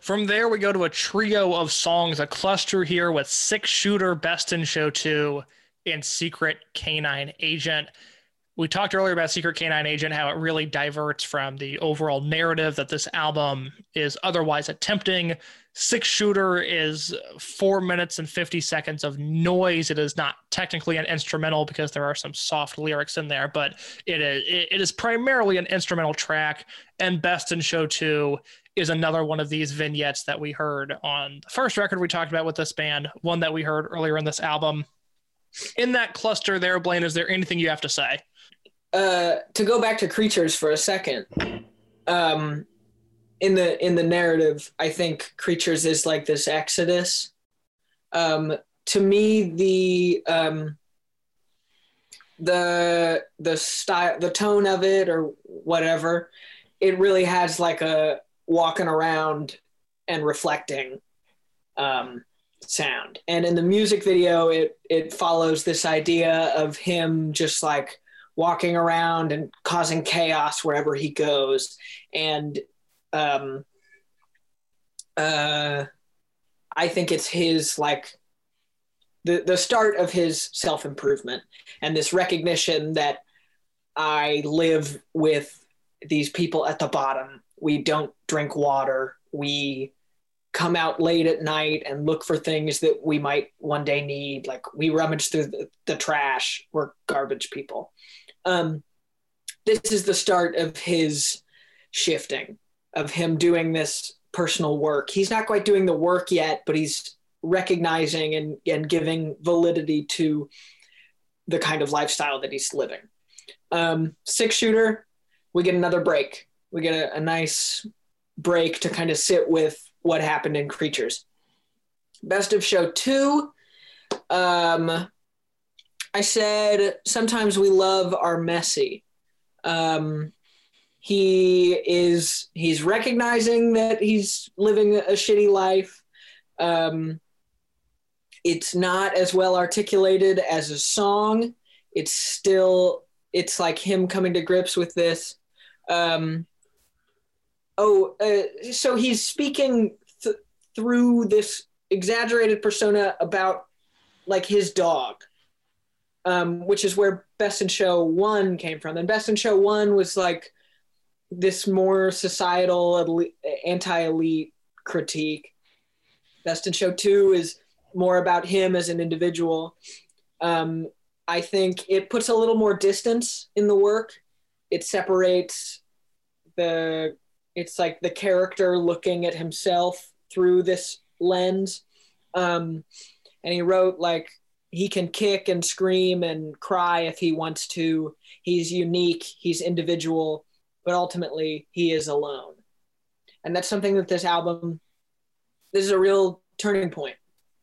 Speaker 1: From there, we go to a trio of songs, a cluster here with Six Shooter, Best in Show 2, and Secret Canine Agent we talked earlier about Secret Canine Agent, how it really diverts from the overall narrative that this album is otherwise attempting. Six Shooter is four minutes and 50 seconds of noise. It is not technically an instrumental because there are some soft lyrics in there, but it is, it is primarily an instrumental track. And Best in Show 2 is another one of these vignettes that we heard on the first record we talked about with this band, one that we heard earlier in this album. In that cluster there, Blaine, is there anything you have to say?
Speaker 2: Uh, to go back to creatures for a second, um, in the in the narrative, I think creatures is like this exodus. Um, to me the um, the the style the tone of it or whatever it really has like a walking around and reflecting um, sound and in the music video it it follows this idea of him just like walking around and causing chaos wherever he goes and um uh i think it's his like the the start of his self improvement and this recognition that I live with these people at the bottom. We don't drink water. We come out late at night and look for things that we might one day need. Like we rummage through the, the trash. We're garbage people. Um, this is the start of his shifting, of him doing this personal work. He's not quite doing the work yet, but he's recognizing and, and giving validity to the kind of lifestyle that he's living. Um, six shooter, we get another break. We get a, a nice break to kind of sit with what happened in Creatures. Best of show two. Um, I said sometimes we love our messy. Um, he is he's recognizing that he's living a shitty life. Um, it's not as well articulated as a song. It's still it's like him coming to grips with this. Um, oh, uh, so he's speaking th- through this exaggerated persona about like his dog, um, which is where Best in Show One came from. And Best in Show One was like this more societal anti-elite critique. Best in Show Two is more about him as an individual. Um, I think it puts a little more distance in the work. It separates the, it's like the character looking at himself through this lens. Um, and he wrote like, he can kick and scream and cry if he wants to. He's unique, he's individual, but ultimately he is alone. And that's something that this album, this is a real turning point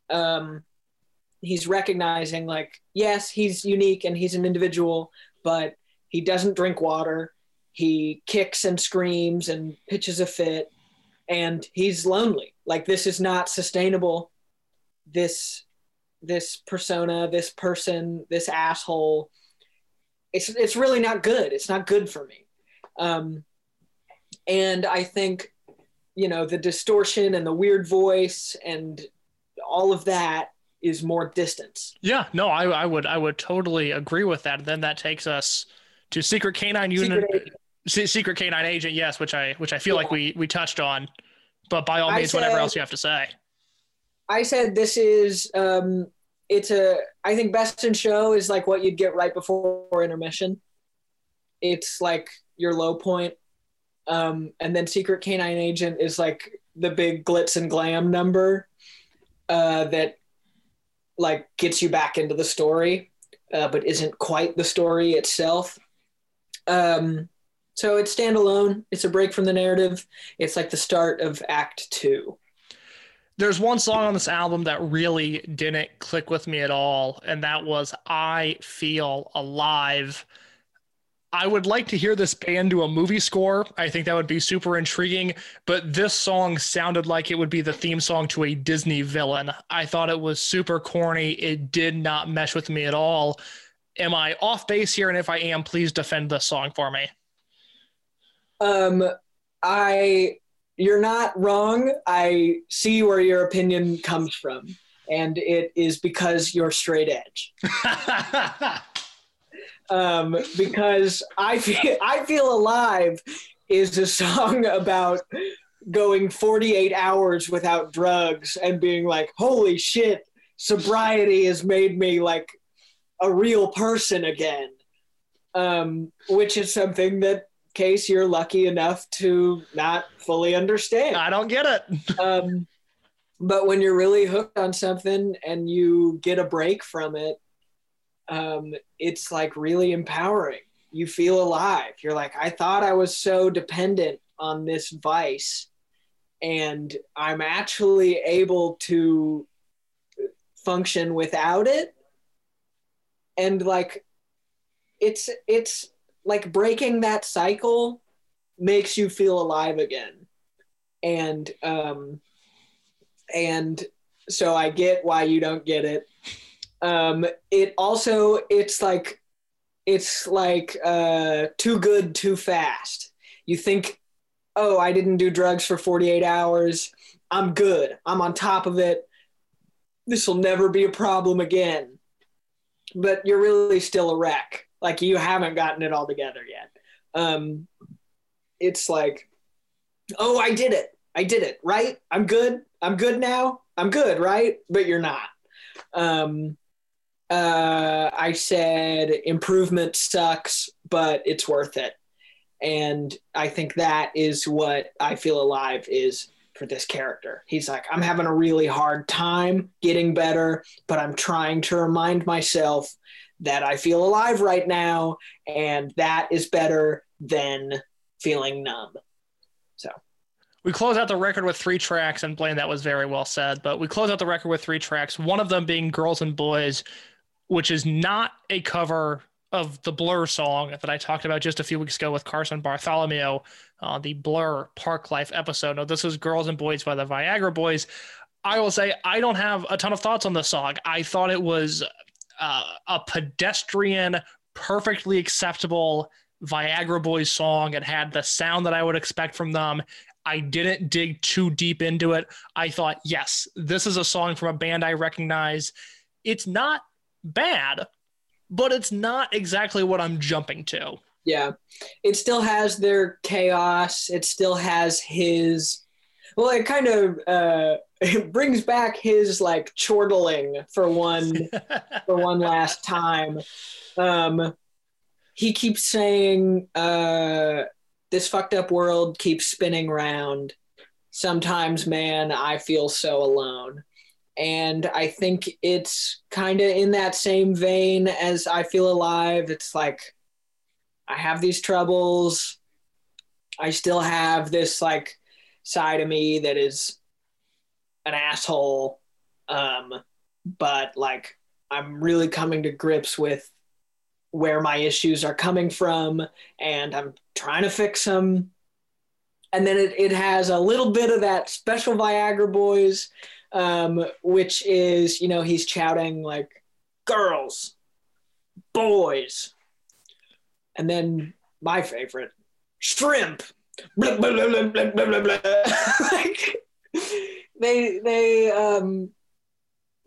Speaker 2: um, he's recognizing like yes he's unique and he's an individual but he doesn't drink water he kicks and screams and pitches a fit and he's lonely like this is not sustainable this this persona this person this asshole it's it's really not good it's not good for me um and i think you know the distortion and the weird voice and all of that is more distance.
Speaker 1: Yeah, no, I, I would I would totally agree with that. Then that takes us to Secret Canine Unit, Secret, Secret Canine Agent, yes, which I which I feel yeah. like we we touched on. But by all means, said, whatever else you have to say.
Speaker 2: I said this is um, it's a I think Best in Show is like what you'd get right before intermission. It's like your low point. Um, and then Secret Canine Agent is like the big glitz and glam number uh, that like gets you back into the story, uh, but isn't quite the story itself. Um, so it's standalone. It's a break from the narrative. It's like the start of Act Two.
Speaker 1: There's one song on this album that really didn't click with me at all, and that was "I Feel Alive." I would like to hear this band do a movie score. I think that would be super intriguing. But this song sounded like it would be the theme song to a Disney villain. I thought it was super corny. It did not mesh with me at all. Am I off base here? And if I am, please defend this song for me.
Speaker 2: Um, I, you're not wrong. I see where your opinion comes from, and it is because you're straight edge. *laughs* um, because I feel I feel alive is a song about going 48 hours without drugs and being like, holy shit, sobriety has made me like a real person again. Um, which is something that case you're lucky enough to not fully understand.
Speaker 1: I don't get it.
Speaker 2: um, but when you're really hooked on something and you get a break from it, um, it's like really empowering. You feel alive. You're like, I thought I was so dependent on this vice, and I'm actually able to function without it and like it's it's like breaking that cycle makes you feel alive again. And um and so i get why you don't get it. Um it also it's like it's like uh too good too fast. You think oh i didn't do drugs for 48 hours. I'm good. I'm on top of it. This will never be a problem again. But you're really still a wreck like you haven't gotten it all together yet. Um it's like oh i did it. I did it right? I'm good. I'm good now. I'm good right? But you're not. Um uh i said improvement sucks but it's worth it. And i think that is what i feel alive is for this character. He's like i'm having a really hard time getting better but i'm trying to remind myself that i feel alive right now and that is better than feeling numb so
Speaker 1: We close out the record with three tracks, and Blaine, that was very well said. But we close out the record with three tracks. One of them being "Girls and Boys," which is not a cover of the Blur song that I talked about just a few weeks ago with Carson Bartholomew on the Blur Parklife episode. No, this is "Girls and Boys" by the Viagra Boys. I will say I don't have a ton of thoughts on this song. I thought it was uh, a pedestrian, perfectly acceptable Viagra Boys song. It had the sound that I would expect from them. I didn't dig too deep into it. I thought, yes, this is a song from a band I recognize. It's not bad, but it's not exactly what I'm jumping to.
Speaker 2: Yeah. It still has their chaos. It still has his well, it kind of uh it *laughs* brings back his like chortling for one *laughs* for one last time. Um he keeps saying uh this fucked up world keeps spinning round. Sometimes man, I feel so alone. And I think it's kind of in that same vein as I feel alive. It's like I have these troubles. I still have this like side of me that is an asshole. Um, but like I'm really coming to grips with where my issues are coming from and I'm trying to fix them. And then it, it has a little bit of that special Viagra boys, um, which is, you know, he's shouting like girls, boys, and then my favorite, shrimp. Blah, *laughs* blah, blah, like they they um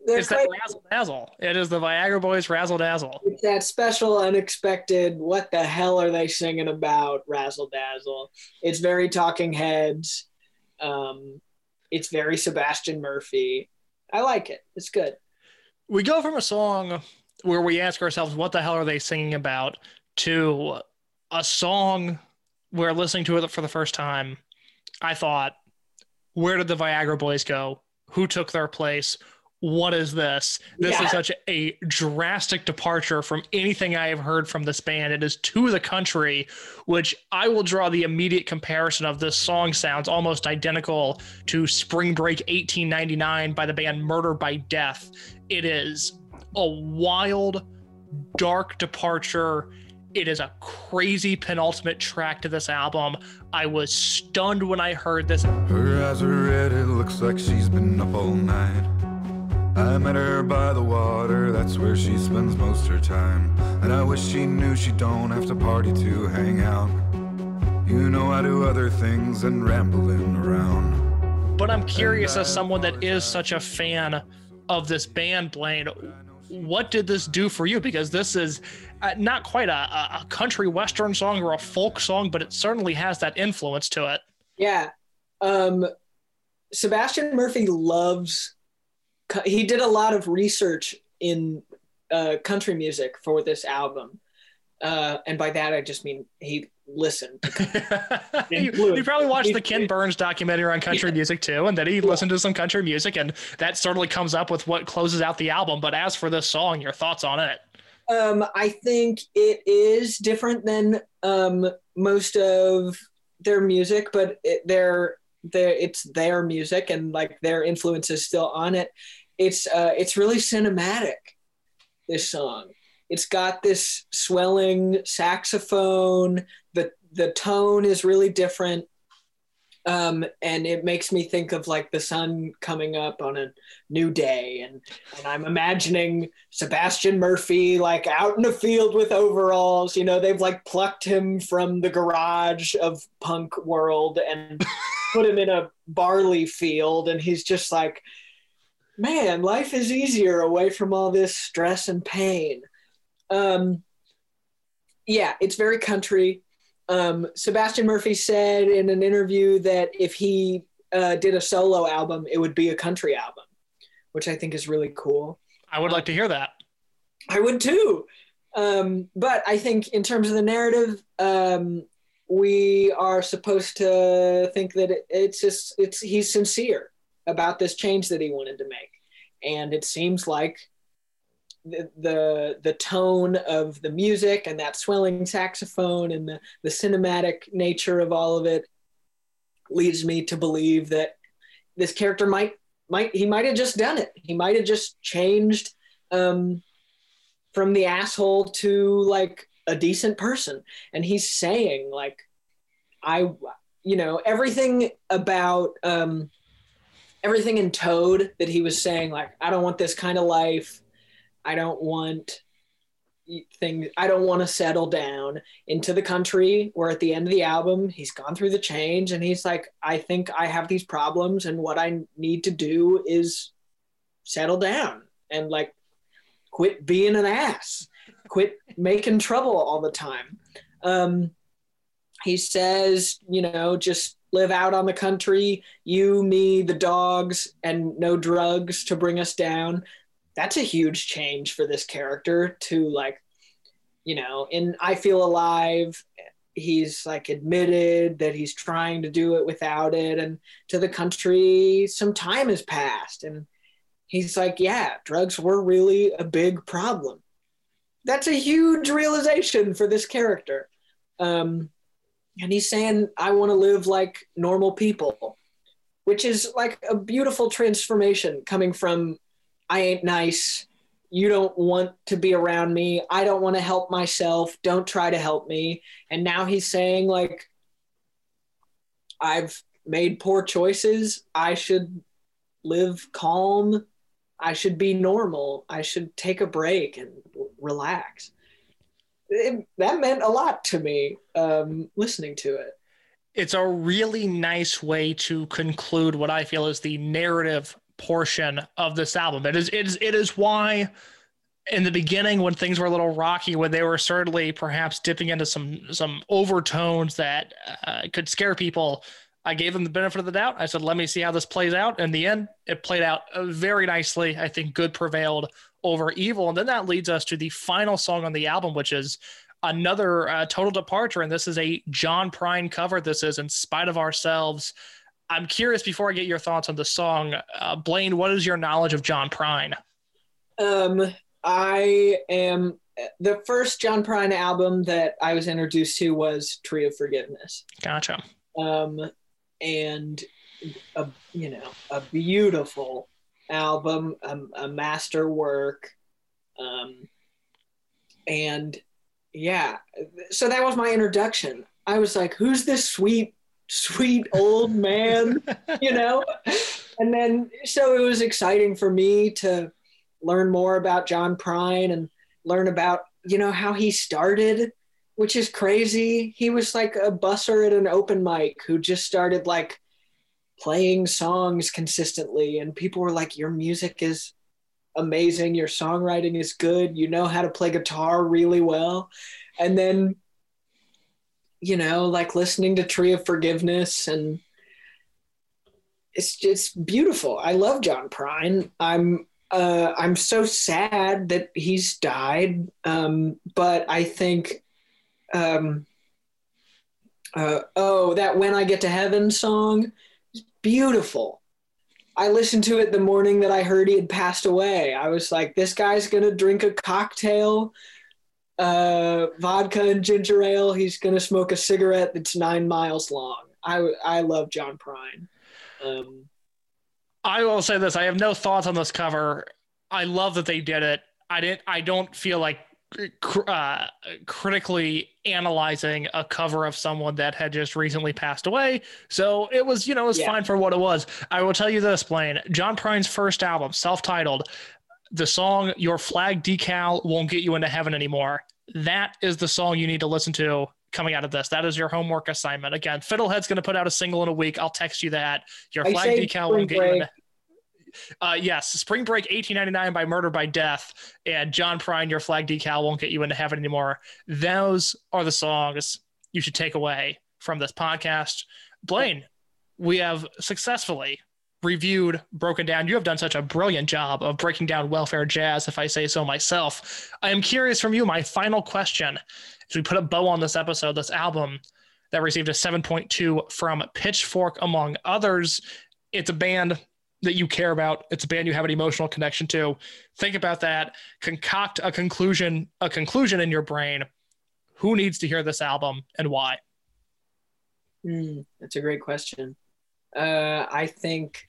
Speaker 1: It's that
Speaker 2: quite-
Speaker 1: razzle dazzle. It is the Viagra Boys razzle dazzle.
Speaker 2: it's that special, unexpected. What the hell are they singing about? Razzle dazzle. It's very Talking Heads. Um, it's very Sebastian Murphy. I like it. It's good.
Speaker 1: We go from a song where we ask ourselves, what the hell are they singing about, to a song where listening to it for the first time, I thought, where did the Viagra Boys go? Who took their place? What is this? This
Speaker 2: Yeah.
Speaker 1: is such a drastic departure from anything I have heard from this band. It is to the country, which I will draw the immediate comparison of this song sounds almost identical to Spring Break 1899 by the band Murder by Death. It is a wild, dark departure. It is a crazy penultimate track to this album. I was stunned when I heard this.
Speaker 3: Her eyes are red, it looks like she's been up all night. I met her by the water, that's where she spends most her time. And I wish she knew she don't have to party to hang out. You know I do other things than rambling around.
Speaker 1: But I'm curious, as someone that is such a fan of this band, Blaine, what did this do for you? Because this is uh, not quite a, a country western song or a folk song, but it certainly has that influence to it.
Speaker 2: Yeah. Um, Sebastian Murphy loves, he did a lot of research in uh, country music for this album. Uh, and by that, I just mean he listened. *laughs*
Speaker 1: you, you probably watched the Ken Burns documentary on country music too, and then he listened to some country music, and that certainly comes up with what closes out the album. But as for this song, your thoughts on it?
Speaker 2: Um, I think it is different than um, most of their music, but it, their their it's their music and like their influence is still on it. it's uh, it's really cinematic. This song, it's got this swelling saxophone. the The tone is really different, um, and it makes me think of like the sun coming up on a new day, and and I'm imagining Sebastian Murphy like out in the field with overalls. You know, they've like plucked him from the garage of punk world and *laughs* put him in a barley field, and he's just like man, life is easier away from all this stress and pain. Um, yeah, it's very country. Um, Sebastian Murphy said in an interview that if he uh, did a solo album, it would be a country album, which I think is really cool.
Speaker 1: I would like to hear that.
Speaker 2: I would too. Um, but I think in terms of the narrative, um, we are supposed to think that it, it's just it's he's sincere about this change that he wanted to make, and it seems like the, the tone of the music and that swelling saxophone and the, the cinematic nature of all of it leads me to believe that this character might might he might have just done it. He might have just changed um, from the asshole to like a decent person. And he's saying like i you know everything about um, everything in toad that he was saying like i don't want this kind of life I don't want things I don't want to settle down into the country where at the end of the album he's gone through the change and he's like I think I have these problems and what I need to do is settle down and like quit being an ass quit making trouble all the time. Um he says you know just live out on the country you me the dogs and no drugs to bring us down that's a huge change for this character to like you know in i feel alive he's like admitted that he's trying to do it without it and to the country some time has passed and he's like yeah drugs were really a big problem. That's a huge realization for this character. Um, and he's saying i want to live like normal people which is like a beautiful transformation coming from I ain't nice. You don't want to be around me. I don't want to help myself. Don't try to help me. And now he's saying, like, I've made poor choices. I should live calm. I should be normal. I should take a break and relax. It, that meant a lot to me um, listening to it.
Speaker 1: It's a really nice way to conclude what I feel is the narrative portion of this album. It is it is it is why in the beginning when things were a little rocky when they were certainly perhaps dipping into some some overtones that uh, could scare people i gave them the benefit of the doubt. I said let me see how this plays out. In the end it played out uh, very nicely. I think good prevailed over evil. And then that leads us to the final song on the album which is another uh, total departure. And this is a john prine cover. This is in spite of ourselves I'm curious before I get your thoughts on the song, uh, Blaine. What is your knowledge of John Prine?
Speaker 2: Um, I am the first John Prine album that I was introduced to was Tree of Forgiveness.
Speaker 1: Gotcha.
Speaker 2: Um, and a you know a beautiful album, a, a master work, um, and yeah, so that was my introduction. I was like, "Who's this sweet sweet old man, you know? And then, so it was exciting for me to learn more about John Prine and learn about, you know, how he started, which is crazy. He was like a busser at an open mic who just started like playing songs consistently. And people were like, Your music is amazing. Your songwriting is good. You know how to play guitar really well. And then you know, like listening to Tree of Forgiveness and it's just beautiful. I love John Prine. I'm uh, I'm so sad that he's died, um, but I think, um, uh, oh, that "When I Get to Heaven" song is beautiful. I listened to it the morning that I heard he had passed away. I was like, this guy's gonna drink a cocktail uh, vodka and ginger ale. He's gonna smoke a cigarette that's nine miles long. I I love John Prine. Um,
Speaker 1: I will say this: I have no thoughts on this cover. I love that they did it. I didn't. I don't feel like uh, critically analyzing a cover of someone that had just recently passed away. So it was, you know, it was
Speaker 2: Yeah.
Speaker 1: fine for what it was. I will tell you this, Blaine. John Prine's first album, self-titled, the song "Your Flag Decal Won't Get You into Heaven Anymore." That is the song you need to listen to coming out of this. That is your homework assignment. Again, Fiddlehead's going to put out a single in a week. I'll text you that. Your
Speaker 2: I
Speaker 1: Flag Decal won't get you
Speaker 2: Break.
Speaker 1: into uh, yes, Spring Break 1899 by Murder by Death and John Prine, Your Flag Decal Won't Get You Into Heaven Anymore. Those are the songs you should take away from this podcast. Blaine, we have successfully reviewed, broken down. You have done such a brilliant job of breaking down welfare jazz, if I say so myself. I am curious from you, my final question as we put a bow on this episode, this album that received a 7.2 from Pitchfork, among others. It's a band that you care about. It's a band you have an emotional connection to. Think about that. Concoct a conclusion, a conclusion in your brain. Who needs to hear this album and why?
Speaker 2: Hmm, that's a great question. Uh, I think,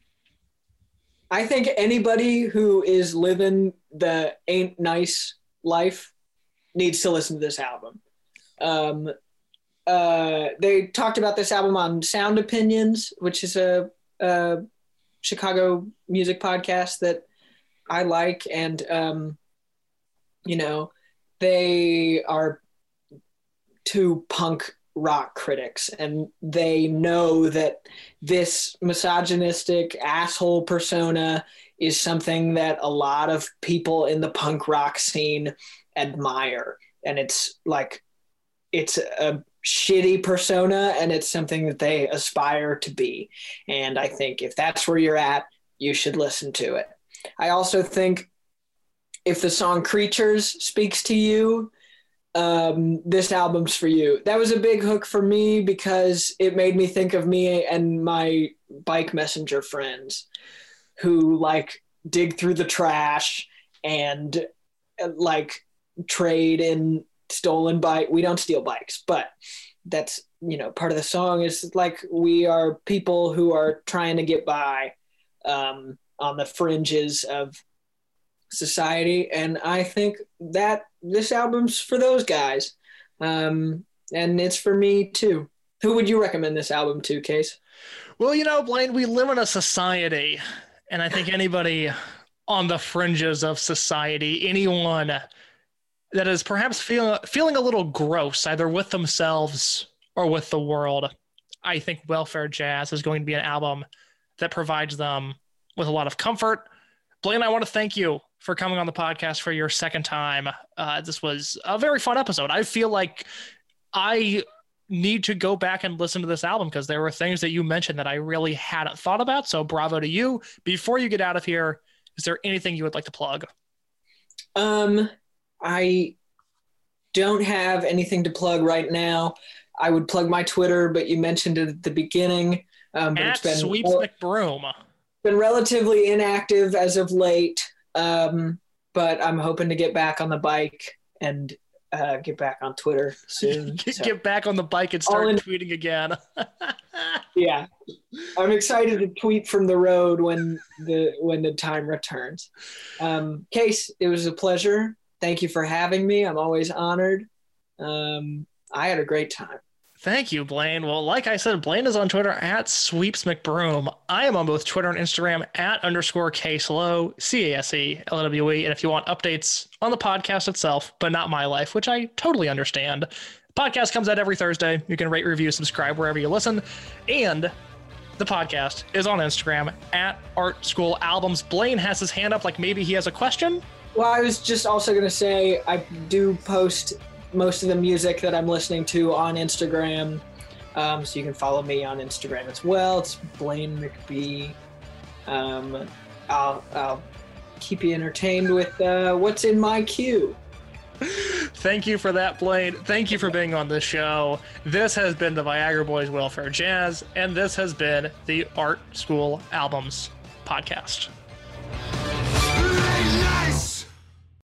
Speaker 2: I think anybody who is living the ain't nice life needs to listen to this album. Um, uh, they talked about this album on Sound Opinions, which is a, a Chicago music podcast that I like, and um, you know, they are two punk rock critics and they know that this misogynistic asshole persona is something that a lot of people in the punk rock scene admire. And it's like it's a shitty persona and it's something that they aspire to be. And i think if that's where you're at you should listen to it. I also think if the song creatures speaks to you um, this album's for you. That was a big hook for me because it made me think of me and my bike messenger friends who like dig through the trash and like trade in stolen bike. We don't steal bikes, but that's, you know, part of the song is like we are people who are trying to get by um, on the fringes of society and i think that this album's for those guys. Um, and it's for me too. Who would you recommend this album to case?
Speaker 1: Well, you know, Blaine, we live in a society, and I think anybody on the fringes of society, anyone that is perhaps feeling feeling a little gross, either with themselves or with the world, I think Welfare Jazz is going to be an album that provides them with a lot of comfort. Blaine, I want to thank you for coming on the podcast for your second time. Uh, this was a very fun episode. I feel like I need to go back and listen to this album because there were things that you mentioned that I really hadn't thought about. So bravo to you. Before you get out of here, is there anything you would like to plug?
Speaker 2: um i don't have anything to plug right now i would plug my twitter but you mentioned it at the beginning um, but
Speaker 1: At
Speaker 2: it's been
Speaker 1: Sweeps McBroom.
Speaker 2: been relatively inactive as of late, um, but I'm hoping to get back on the bike and uh, get back on Twitter soon. *laughs*
Speaker 1: Get,
Speaker 2: So,
Speaker 1: get back on the bike and start
Speaker 2: in-
Speaker 1: tweeting again. *laughs*
Speaker 2: yeah, I'm excited to tweet from the road when the when the time returns. Um, Case, it was a pleasure. Thank you for having me. I'm always honored. Um, I had a great time.
Speaker 1: Thank you, Blaine. Well, like I said, Blaine is on Twitter at Sweeps McBroom. I am on both Twitter and Instagram at underscore Caslow, C A S E L W E. And if you want updates on the podcast itself, but not my life, which I totally understand, podcast comes out every Thursday. You can rate, review, subscribe wherever you listen. And the podcast is on Instagram at Art School Albums. Blaine has his hand up like maybe he has a question.
Speaker 2: Well, I was just also going to say I do post most of the music that I'm listening to on Instagram. Um, so you can follow me on Instagram as well. It's Blaine McBee. Um, I'll, I'll keep you entertained with uh, what's in my queue. *laughs*
Speaker 1: Thank you for that, Blaine. Thank you for being on this show. This has been the Viagra Boys Welfare Jazz, and this has been the Art School Albums podcast.